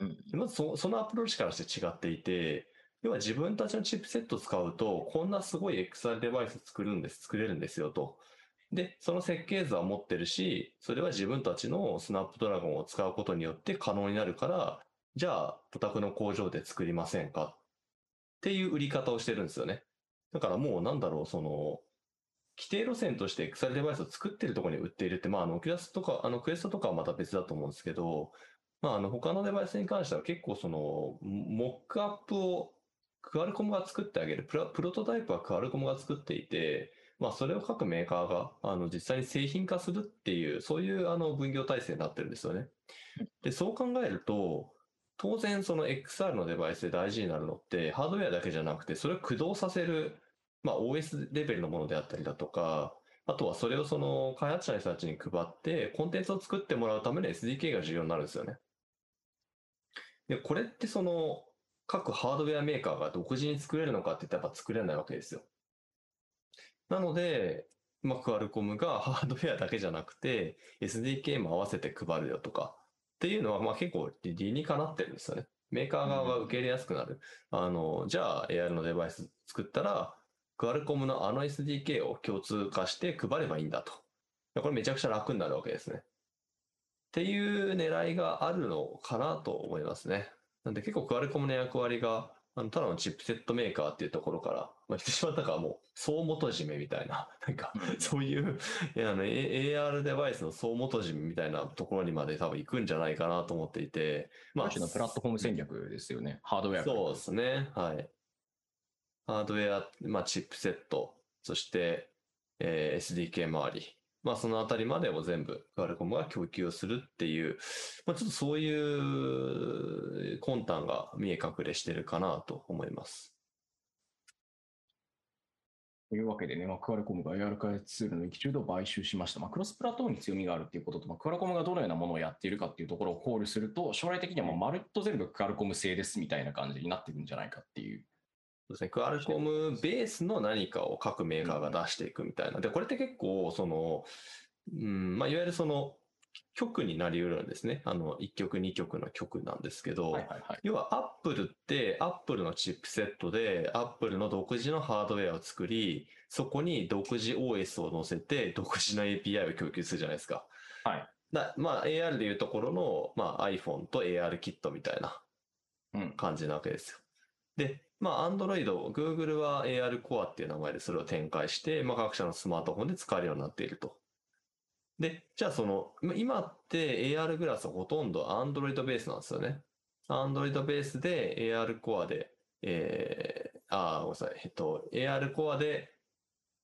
うんでまずそそのアプローチからして違っていて、要は自分たちのチップセットを使うと、こんなすごい XR デバイス作るんです、作れるんですよと。で、その設計図は持ってるし、それは自分たちのスナップドラゴンを使うことによって可能になるから、じゃあ、お宅の工場で作りませんかっていう売り方をしてるんですよね。だからもうなんだろう、その、規定路線として XR デバイスを作ってるところに売っているって、まあ、あの、オキュラスとか、あの、クエストとかはまた別だと思うんですけど、まあ、あの、他のデバイスに関しては結構その、モックアップをクアルコムが作ってあげる、プラプロトタイプはクアルコムが作っていて、まあ、それを各メーカーが、あの、実際に製品化するっていう、そういう、あの、分業体制になってるんですよね。で、そう考えると、当然その XR のデバイスで大事になるのって、ハードウェアだけじゃなくて、それを駆動させる、まあ、OS レベルのものであったりだとか、あとはそれをその開発者の人たちに配って、コンテンツを作ってもらうための SDK が重要になるんですよね。で、これってその、各ハードウェアメーカーが独自に作れるのかって言ったらやっぱ作れないわけですよ。なので、まあ、クアルコムがハードウェアだけじゃなくて、SDK も合わせて配るよとか、っていうのは、まあ結構理にかなってるんですよね。メーカー側が受け入れやすくなる。あの、じゃあ AR のデバイス作ったら、クアルコムのあの SDK を共通化して配ればいいんだと。これめちゃくちゃ楽になるわけですね。っていう狙いがあるのかなと思いますね。なんで結構クアルコムの役割があの、ただのチップセットメーカーっていうところから、まあ、してしまったかもう、総元締めみたいな、[LAUGHS] なんか、そういう、あの、AR デバイスの総元締めみたいなところにまで多分行くんじゃないかなと思っていて、まあ、のプラットフォーム戦略ですよね、ハードウェア。そうですね、はい。ハードウェア、まあ、チップセット、そして、えー、SDK 周り、まあそのあたりまでを全部ガルコムが供給をするっていう、まあちょっとそういう魂胆が見え隠れしてるかなと思います。というわけでね、まあ、クアルコムが AR 開発ツールの域中度を買収しました。まあ、クロスプラットフォームに強みがあるっていうことと、まあ、クアルコムがどのようなものをやっているかっていうところを考慮すると、将来的にはもうまるっと全部クアルコム製ですみたいな感じになっていくんじゃないかっていう。そうですね、クアルコムベースの何かを各メーカーが出していくみたいな。で、これって結構、その、うん、まあ、いわゆるその、曲になり得るんですね。あの、1曲、2曲の曲なんですけど、はいはいはい、要は Apple って Apple のチップセットで Apple の独自のハードウェアを作り、そこに独自 OS を載せて独自の API を供給するじゃないですか。はい。だまあ AR でいうところの、まあ、iPhone と AR キットみたいな感じなわけですよ。うん、で、まあ、Android、Google は AR Core っていう名前でそれを展開して、まあ、各社のスマートフォンで使えるようになっていると。で、じゃあその、今って AR グラスはほとんど Android ベースなんですよね。Android ベースで AR Core で、えー、あ、ごめんなさい、えっと、AR Core で、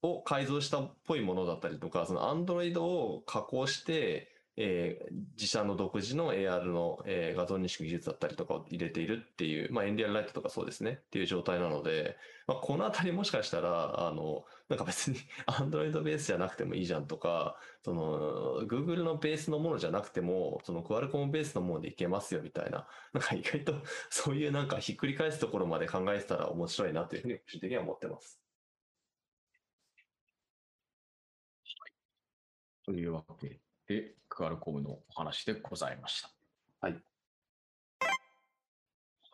を改造したっぽいものだったりとか、その Android を加工して、えー、自社の独自の AR の、えー、画像認識技術だったりとかを入れているっていう、まあ、エンディアンライトとかそうですねっていう状態なので、まあ、このあたりもしかしたら、あの、なんか別に [LAUGHS] Android ベースじゃなくてもいいじゃんとか、その、Google のベースのものじゃなくても、そのクアルコムベースのものでいけますよみたいな、なんか意外と [LAUGHS] そういうなんかひっくり返すところまで考えてたら面白いなというふうに個人的には思ってます。というわけでで、クアルコムのお話でございました。はい。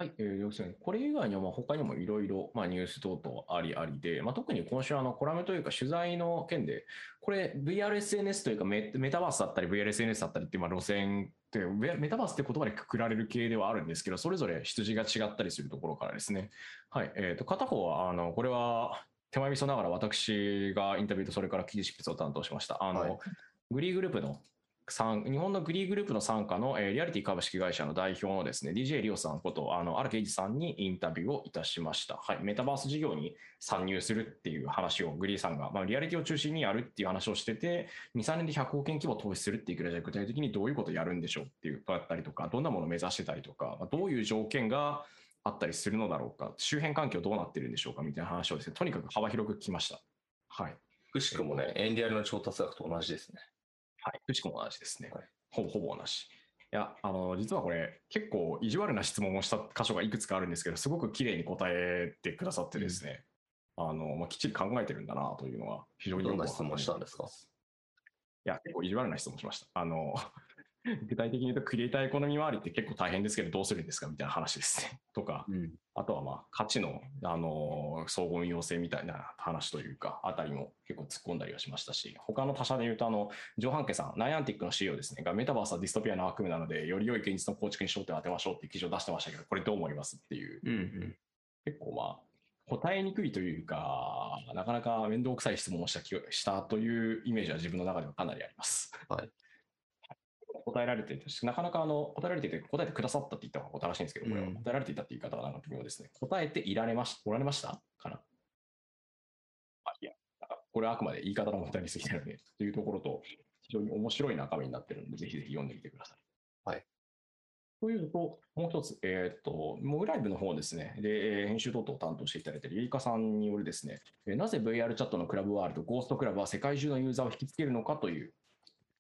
はい、えー、要するに、これ以外にも、まあ、他にもいろいろ、まあ、ニュース等々ありありで、まあ、特に今週、あの、コラムというか取材の件で、これ、VRSNS というかメ、メタバースだったり、VRSNS だったりっていう、まあ、路線って、メタバースって言葉でくくられる系ではあるんですけど、それぞれ羊が違ったりするところからですね。はい、えっ、ー、と、片方は、あの、これは、手前味噌ながら私がインタビューとそれから記事執筆を担当しました。あの、はい、グリーグループの日本のグリーグループの傘下の、えー、リアリティ株式会社の代表のですね、DJ リオさんこと、あの、荒木英二さんにインタビューをいたしました。はい。メタバース事業に参入するっていう話をグリーさんが、まあ、リアリティを中心にやるっていう話をしてて、2、3年で100億円規模投資するっていうくらいじゃ具体的にどういうことをやるんでしょうっていうとだったりとか、どんなものを目指してたりとか、どういう条件があったりするのだろうか、周辺環境どうなってるんでしょうかみたいな話をですね、とにかく幅広く聞きました。はい。くしくもね、エンリアルの調達額と同じですね。はい。くしくも同じですね。はいほぼほぼ同じ。いや、あの、実はこれ、結構意地悪な質問をした箇所がいくつかあるんですけど、すごく綺麗に答えてくださってですね、うん、あの、まあ、きっちり考えてるんだなというのは、非常にどんな質問したんですか？いや、結構意地悪な質問しました。あの、[LAUGHS] 具体的に言うと、クリエイターエコノミー周りって結構大変ですけど、どうするんですかみたいな話ですね。[LAUGHS] とか、うん、あとはまあ、価値の、あの、総合運用性みたいな話というか、あたりも結構突っ込んだりはしましたし、他の他社で言うと、あの、上半家さん、ナイアンティックの CEO ですね、がメタバースはディストピアの悪夢なので、より良い現実の構築に焦点を当てましょうっていう記事を出してましたけど、これどう思いますっていう、うんうん、結構まあ、答えにくいというか、なかなか面倒くさい質問をしたしたというイメージは自分の中ではかなりあります。はい答えられていたし、なかなかあの答えられていて、答えてくださったって言った方が答えらしいんですけど、これは答えられていたって言い方はなんか微妙ですね。答えていられまし、おられましたかな？あ、いや、これはあくまで言い方の問題に過ぎないので、というところと、非常に面白い中身になってるので、ぜひぜひ読んでみてください。はい。というと、もう一つ、えっ、と、モグライブの方ですね、で、編集等々を担当していただいているゆりかさんによるですね、なぜ VR チャットのクラブワールド、ゴーストクラブは世界中のユーザーを引きつけるのかという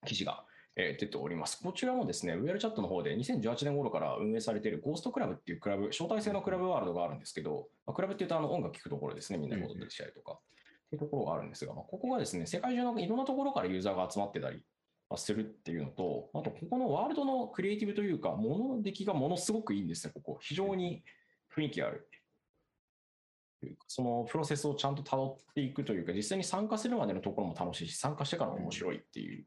記事がえ出ております。こちらもですね、ウェルチャットの方で2018年頃から運営されているゴーストクラブっていうクラブ、招待制のクラブワールドがあるんですけど、まあ、クラブっていうとあの音楽聴くところですね、みんなで踊ったりしたりとか。っていうところがあるんですが、まあ、ここがですね、世界中のいろんなところからユーザーが集まってたりするっていうのと、あと、ここのワールドのクリエイティブというか、ものの出来がものすごくいいんですね、ここ。非常に雰囲気ある。そのプロセスをちゃんと辿っていくというか、実際に参加するまでのところも楽しいし、参加してからも面白いっていう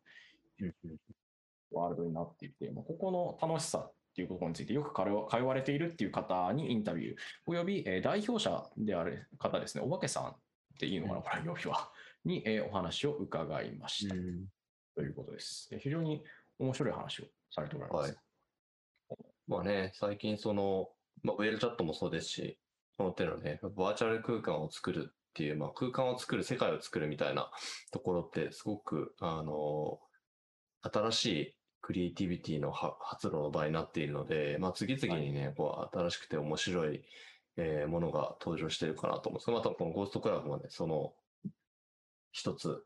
ワールドになっていて、まあ、ここの楽しさっていうことについてよく通われているっていう方にインタビュー、および代表者である方ですね、おばけさんっていうのかな、これ、呼びは、にお話を伺いました。ということです。非常に面白い話をされておられます。はい、まあね、最近その、まあ、ウェルチャットもそうですし、この手のね、バーチャル空間を作るっていう、まあ、空間を作る、世界を作るみたいなところって、すごく、あの、新しいクリエイティビティの発露の場になっているので、まあ、次々にね、こう、新しくて面白い、えー、ものが登場してるかなと思うんですが、またこのゴーストクラブもね、その、一つ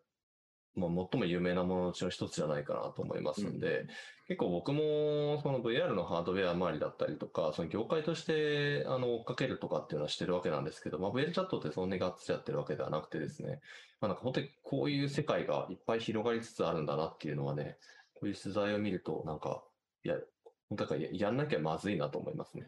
まあ、最も有名なもののうちの一つじゃないかなと思いますんで、うん、結構僕もその VR のハードウェア周りだったりとか、その業界としてあの追っかけるとかっていうのはしてるわけなんですけど、まあ、VR チャットってそんなにがっつりやってるわけではなくてですね、まあ、なんか本当にこういう世界がいっぱい広がりつつあるんだなっていうのはね、こういう取材を見ると、なんか、いや、本当かややんなきゃまずいなと思いますね。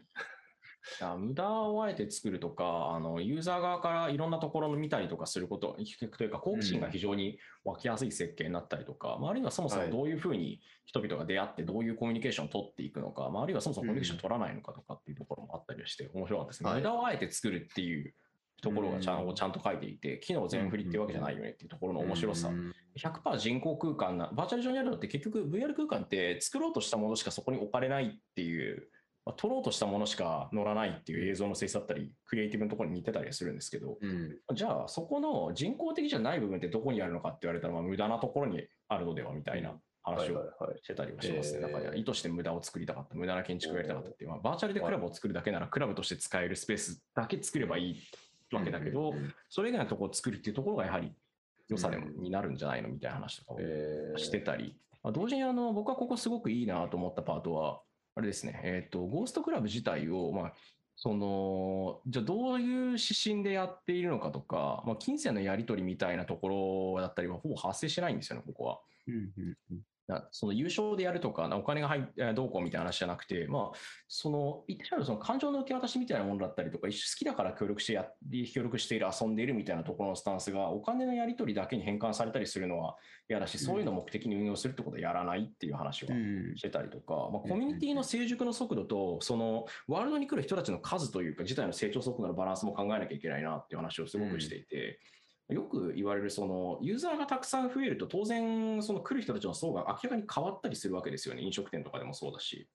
無駄をあえて作るとか、あのユーザー側からいろんなところの見たりとかすること、[LAUGHS] というか好奇心が非常に湧きやすい設計になったりとか、うん、あるいはそもそもどういうふうに人々が出会ってどういうコミュニケーションを取っていくのか、まあ、あるいはそもそもコミュニケーションを取らないのかとかっていうところもあったりして面白かったですね。無駄をあえて作るっていうところがちゃん,、ちゃんと書いていて、機能全振りっていうわけじゃないよねっていうところの面白さ、100%人工空間な、バーチャル上にあるのって結局 VR 空間って作ろうとしたものしかそこに置かれないっていうまあ、撮ろうとしたものしか乗らないっていう映像の性質だったり、クリエイティブのところに似てたりするんですけど、うん、じゃあそこの人工的じゃない部分ってどこにあるのかって言われたら、まあ無駄なところにあるのではみたいな話をしてたりはしますね。だから意図して無駄を作りたかった、無駄な建築をやりたかった。っていう、まあ、バーチャルでクラブを作るだけなら、クラブとして使えるスペースだけ作ればいいわけだけど、それ以外のところを作るっていうところがやはり良さでもになるんじゃないのみたいな話とかをしてたり、まあ、同時にあの僕はここすごくいいなと思ったパートは、あれですね、えっ、ー、と、ゴーストクラブ自体を、まあ、その、じゃあどういう指針でやっているのかとか、まあ、金銭のやり取りみたいなところだったりはほぼ発生しないんですよね、ここは。その優勝でやるとか、お金が入どうこうみたいな話じゃなくて、まあ、その、言ってしまうとその感情の受け渡しみたいなものだったりとか、好きだから協力してや、協力している、遊んでいるみたいなところのスタンスが、お金のやり取りだけに変換されたりするのは嫌だし、そういうのを目的に運用するってことはやらないっていう話をしてたりとか、まあ、コミュニティの成熟の速度と、その、ワールドに来る人たちの数というか、自体の成長速度のバランスも考えなきゃいけないなっていう話をすごくしていて、よく言われるそのユーザーがたくさん増えると当然その来る人たちの層が明らかに変わったりするわけですよね。飲食店とかでもそうだし。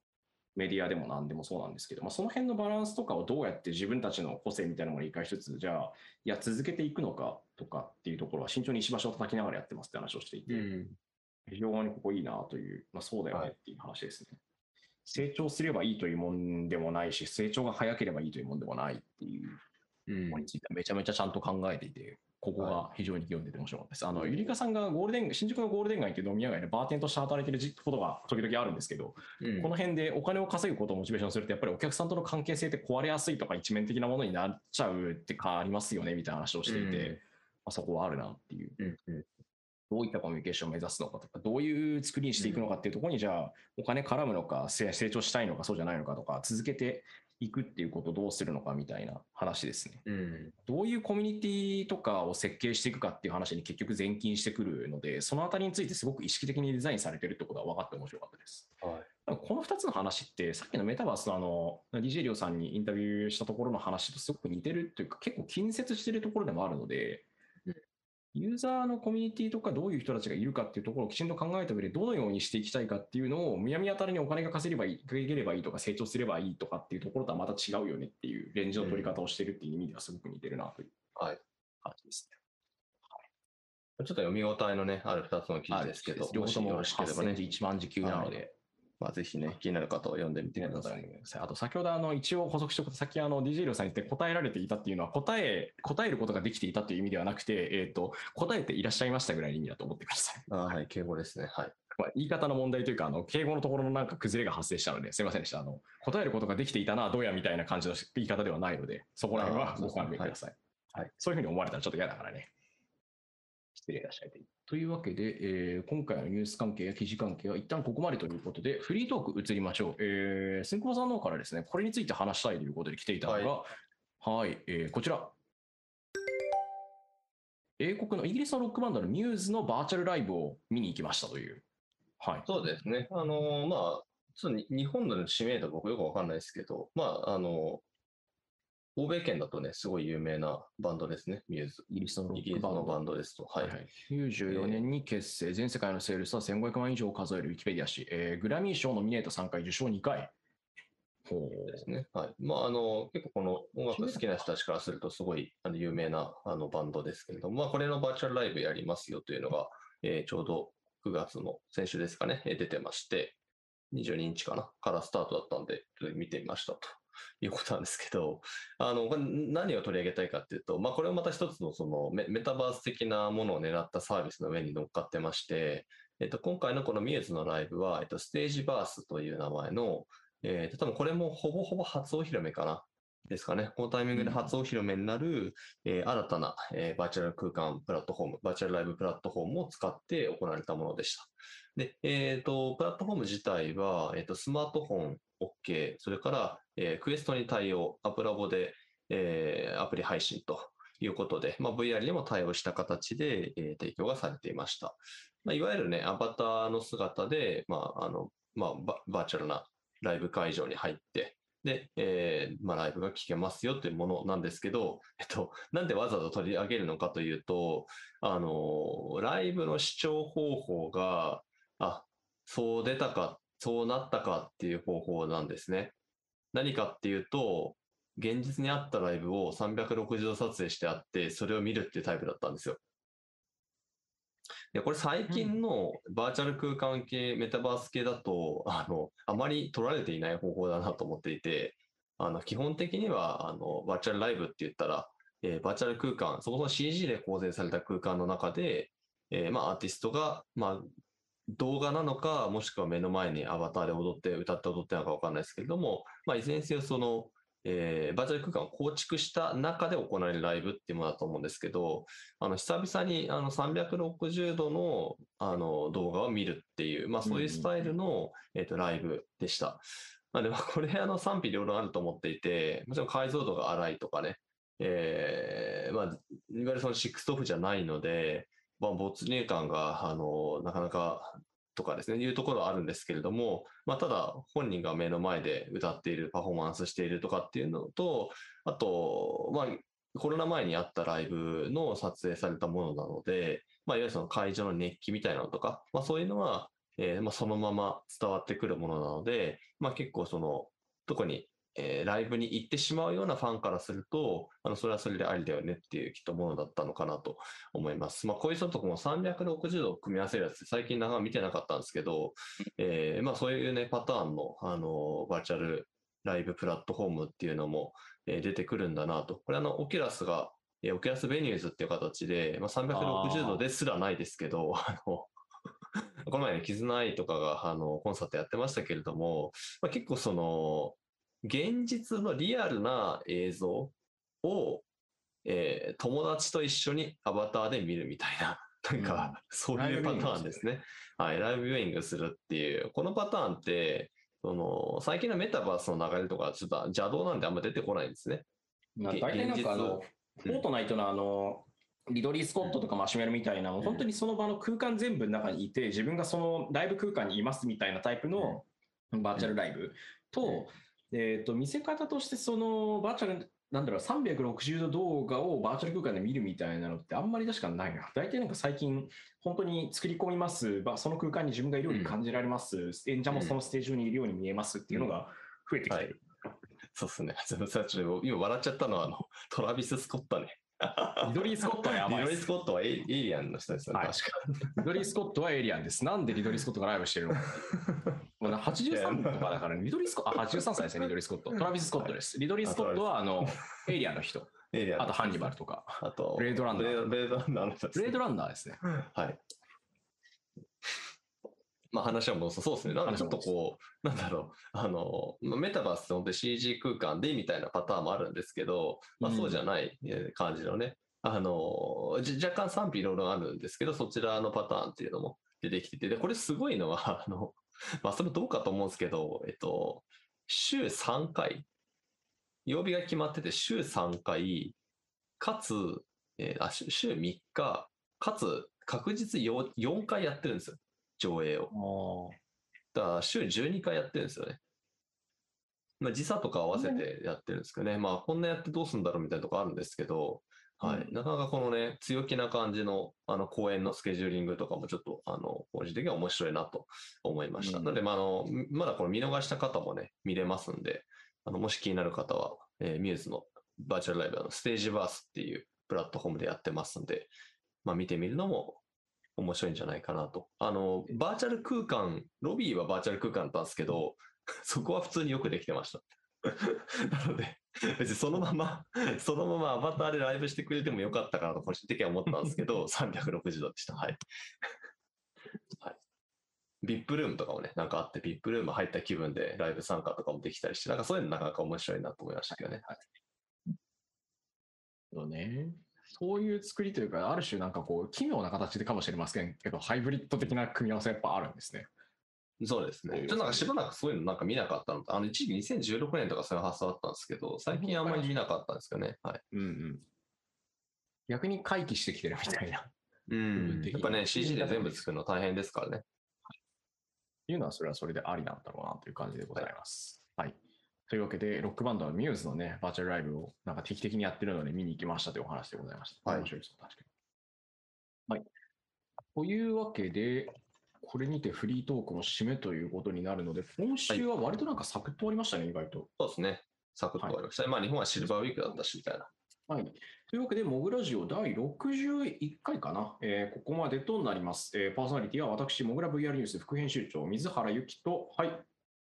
メディアでも何でもそうなんですけど、まあ、その辺のバランスとかをどうやって自分たちの個性みたいなものを理解しつつじゃあいや続けていくのかとかっていうところは慎重に石橋を叩きながらやってますって話をしていて、うん、非常にここいいなという、まあ、そうだよねっていう話ですね、はい、成長すればいいというもんでもないし成長が早ければいいというもんでもないっていうものについてはめちゃめちゃちゃんと考えていてここが非常に読んでて面白かったです。あの、ゆりかさんがゴールデン、新宿のゴールデン街っていう飲み屋街でバーテンとして働いてることが時々あるんですけど、うん、この辺でお金を稼ぐことをモチベーションすると、やっぱりお客さんとの関係性って壊れやすいとか一面的なものになっちゃうってかありますよね、みたいな話をしていて、うん、まあ、そこはあるなっていう。うんうんどういったコミュニケーションを目指すのかとか、どういう作りにしていくのかっていうところに、じゃあ、お金絡むのか、成長したいのか、そうじゃないのかとか、続けていくっていうことをどうするのかみたいな話ですね。うん、どういうコミュニティとかを設計していくかっていう話に結局前近してくるので、そのあたりについてすごく意識的にデザインされてるってことは分かって面白かったです。はい、この2つの話って、さっきのメタバースのあの DJ リオさんにインタビューしたところの話とすごく似てるというか、結構近接してるところでもあるので、ユーザーのコミュニティとかどういう人たちがいるかっていうところをきちんと考えた上でどのようにしていきたいかっていうのをむやみやたらにお金が稼げばいい、稼げればいいとか成長すればいいとかっていうところとはまた違うよねっていうレンジの取り方をしてるっていう意味ではすごく似てるなと。い。う感じですね。はい、ちょっと読み応えのね、ある2つの記事ですけど、両方とも8000字1万字級なので、まあ、ぜひね、気になる方は読んでみてください。あと、先ほどあの一応補足しておくと、さっきあの DJ リオさん言って答えられていたっていうのは、答え、答えることができていたという意味ではなくて、えっ、ー、と、答えていらっしゃいましたぐらいの意味だと思ってください。あはい、敬語ですね。はい。まあ、言い方の問題というか、あの敬語のところのなんか崩れが発生したので、すみませんでした。あの答えることができていたな、どうやみたいな感じの言い方ではないので、そこら辺はご勘弁ください。はい、そういうふうに思われたらちょっと嫌だからね。失礼いらっしゃい。というわけで、えー今回のニュース関係や記事関係は一旦ここまでということで、フリートーク移りましょう。えー、千久保さんの方からですね、これについて話したいということで来ていたのが、はい、えーこちら。英国のイギリスのロックバンドのミューズのバーチャルライブを見に行きましたという。はい。そうですね。あのーまあ、ちょっとに日本での知名度僕よくわかんないですけど、まあ、あの欧米圏だとね、すごい有名なバンドですね、ミューズ。イギリスのロイギリスックバンド。のバンドですと。はい。はい、94年に結成、全世界のセールスは1500万以上を数えるウィキペディア誌、えーグラミー賞ノミネート3回、受賞2回。ほですね。はい。まあ、あの、結構この音楽好きな人たちからすると、すごいあの有名なあのバンドですけれども、まあ、これのバーチャルライブやりますよというのが、えーちょうど9月の先週ですかね、えー出てまして、22日かな、からスタートだったんで、ちょっと見てみましたということなんですけど、あの、何を取り上げたいかっていうと、まあ、これはまた一つのそのメメタバース的なものを狙ったサービスの上に乗っかってまして、えっと、今回のこのミューズのライブは、えっと、ステージバースという名前の、えー、多分これもほぼほぼ初お披露目かな。ですかね。このタイミングで初お披露目になる、えー新たな、えーバーチャル空間プラットフォーム、バーチャルライブプラットフォームを使って行われたものでした。で、えっ、と、プラットフォーム自体は、えっ、と、スマートフォン OK、それから、えークエストに対応、アプラボで、えーアプリ配信ということで、まあ、VR にも対応した形で、えー提供がされていました。まあ、いわゆるね、アバターの姿で、まあ、あの、まあ、ババーチャルなライブ会場に入って、で、えーまあ、ライブが聴けますよというものなんですけど、[LAUGHS] えっと、なんでわざわざ取り上げるのかというと、あの、ライブの視聴方法が、あ、そう出たか、そうなったかっていう方法なんですね。何かっていうと、現実にあったライブを360度撮影してあって、それを見るっていうタイプだったんですよ。で、これ最近のバーチャル空間系、メタバース系だと、[LAUGHS] あの、あまり取られていない方法だなと思っていて、あの、基本的には、あの、バーチャルライブって言ったら、えーバーチャル空間、そこそ CG で構成された空間の中で、えーまあ、アーティストが、まあ、動画なのか、もしくは目の前にアバターで踊って、歌って踊ってなのかわかんないですけれども、まあ、いずれにせよ、その、えーバーチャル空間を構築した中で行われるライブっていうものだと思うんですけど、あの、久々にあの360度のあの動画を見るっていう、まあそういうスタイルの、えっとライブでした。まあでもこれあの賛否両論あると思っていて、もちろん解像度が荒いとかね、えーまあ、いわゆるその6トフじゃないので、まあ、没入感が、あの、なかなかとかですね、いうところはあるんですけれども、まあ、ただ本人が目の前で歌っている、パフォーマンスしているとかっていうのと、あと、まあ、コロナ前にあったライブの撮影されたものなので、まあ、いわゆるその会場の熱気みたいなのとか、まあ、そういうのは、えーまあ、そのまま伝わってくるものなので、まあ、結構その、特に、えーライブに行ってしまうようなファンからすると、あの、それはそれでありだよねっていうきっとものだったのかなと思います。まあ、こういう人とかも360度組み合わせるやつ、最近なかなか見てなかったんですけど、えーまあ、そういうね、パターンの、あの、バーチャルライブプラットフォームっていうのも、えー出てくるんだなと。これあの、オキュラスが、えーオキュラスベニューズっていう形で、まあ、360度ですらないですけど、あの、この前ね、絆愛とかが、あの、コンサートやってましたけれども、まあ、結構その、現実のリアルな映像を、えー友達と一緒にアバターで見るみたいな、[LAUGHS] なんか、そういうパターンですね。はい、ライブビューイングするっていう、このパターンって、その、最近のメタバースの流れとか、ちょっと邪道なんであんま出てこないんですね。げまあ大体なんかあの、現フォートナイトのあの、リドリー・スコットとかマシュメロみたいな、もう本当にその場の空間全部の中にいて、自分がそのライブ空間にいますみたいなタイプのバーチャルライブと、えっと、見せ方としてそのバーチャル、なんだろう、360度動画をバーチャル空間で見るみたいなのってあんまり確かないな。大体なんか最近、本当に作り込みます、まあその空間に自分がいるように感じられます、演者もそのステージ上にいるように見えますっていうのが増えてきてる。そうですね。[LAUGHS] っとちょっと今笑っちゃったのは、あの、トラビス・スコットね。[LAUGHS] リドリー・スコットはやばいリドリー・スコットはエイリアンの人ですよね、はい確か。リドリー・スコットはエイリアンです。なんでリドリー・スコットがライブしてるの？か。もうね83とかだからね、[LAUGHS] リドリー・スコット、あ、83歳ですね、リドリー・スコット。トラビス・スコットです。リドリー・スコットは、あの、エイリアンの人。エイリアンあと、ハンニバルとか。あと、ブレードランナーブレードランナーの人ですねブレードランナーですね。はい。まあ話は戻すと、そうですね。なんかちょっとこう、なんだろう、あの、まあメタバースって本当に CG 空間でみたいなパターンもあるんですけど、まあうんそうじゃないえー感じのね、あの、じ若干賛否いろいろあるんですけど、そちらのパターンっていうのも出てきてて、で、これすごいのは、あの、[LAUGHS] まあ、それどうかと思うんですけど、えっと、週3回、曜日が決まってて週3回、かつ、えーあ週週3日、かつ確実 4, 4回やってるんですよ、上映を。だから週12回やってるんですよね。まあ、時差とか合わせてやってるんですけどね、まあ、こんなやってどうするんだろうみたいなとこあるんですけど、はい、うんなかなかこのね、強気な感じのあの公演のスケジューリングとかもちょっと、あの、個人的には面白いなと思いました。うんなので、まあ、あの、まだこの見逃した方もね、見れますんで、あの、もし気になる方は、えーミューズのバーチャルライブのステージバースっていうプラットフォームでやってますんで、まあ、見てみるのも面白いんじゃないかなと。あの、バーチャル空間、ロビーはバーチャル空間だったんですけど、そこは普通によくできてました。[LAUGHS] なので、[LAUGHS] 別にそのまま、そのままアバターでライブしてくれてもよかったかなと個人的には思ったんですけど、360度でした。はい。[LAUGHS] はい。ビップルームとかもね、なんかあって、ビップルーム入った気分でライブ参加とかもできたりして、なんかそういうのなかなか面白いなと思いましたけどね。そうね。そういう作りというか、ある種なんかこう、奇妙な形でかもしれませんけど、ハイブリッド的な組み合わせやっぱあるんですね。そうですね。ちょっとなんかしばらくそういうのなんか見なかったのと、あの一時期2016年とかそういう発想だったんですけど、最近あんまり見なかったんですよね。はい。うんうん。逆に回帰してきてるみたいな。うん。やっぱね、CG で全部作るの大変ですからね。いうのはそれはそれでありなんだろうなという感じでございます。はい。というわけで、ロックバンドのミューズのね、バーチャルライブをなんか定期的にやってるので見に行きましたというお話でございました。はい面白いです、確かに。はい。というわけで、これにてフリートークの締めということになるので、今週は割となんかサクッと終わりましたね、意外と。そうですね。サクッと終わりました。まあ日本はシルバーウィークだったし、みたいな。はい。というわけで、モグラジオ第61回かな、えーここまでとなります。えーパーソナリティは私、モグラ VR ニュース副編集長、水原由紀と、はい。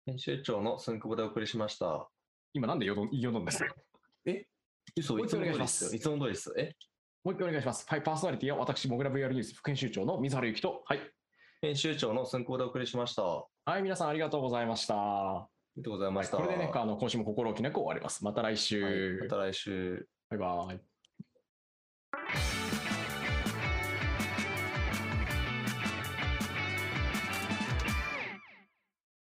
編集長の寸久保でお送りしました。今なんでよどんよどんですか？嘘、もう一回お願いしまいつも通りですすよ。いつも通りです。え？もう一回お願いします。はい、パーソナリティは私、モグラ VR ニュース副編集長の水原由紀と、はい。編集長の寸久保でお送りしました。あはい、皆さんありがとうございました。はりがとうございまい、した。これでね、あの今週も心置きなく終わります。また来週。はいまた来週。バイバイ。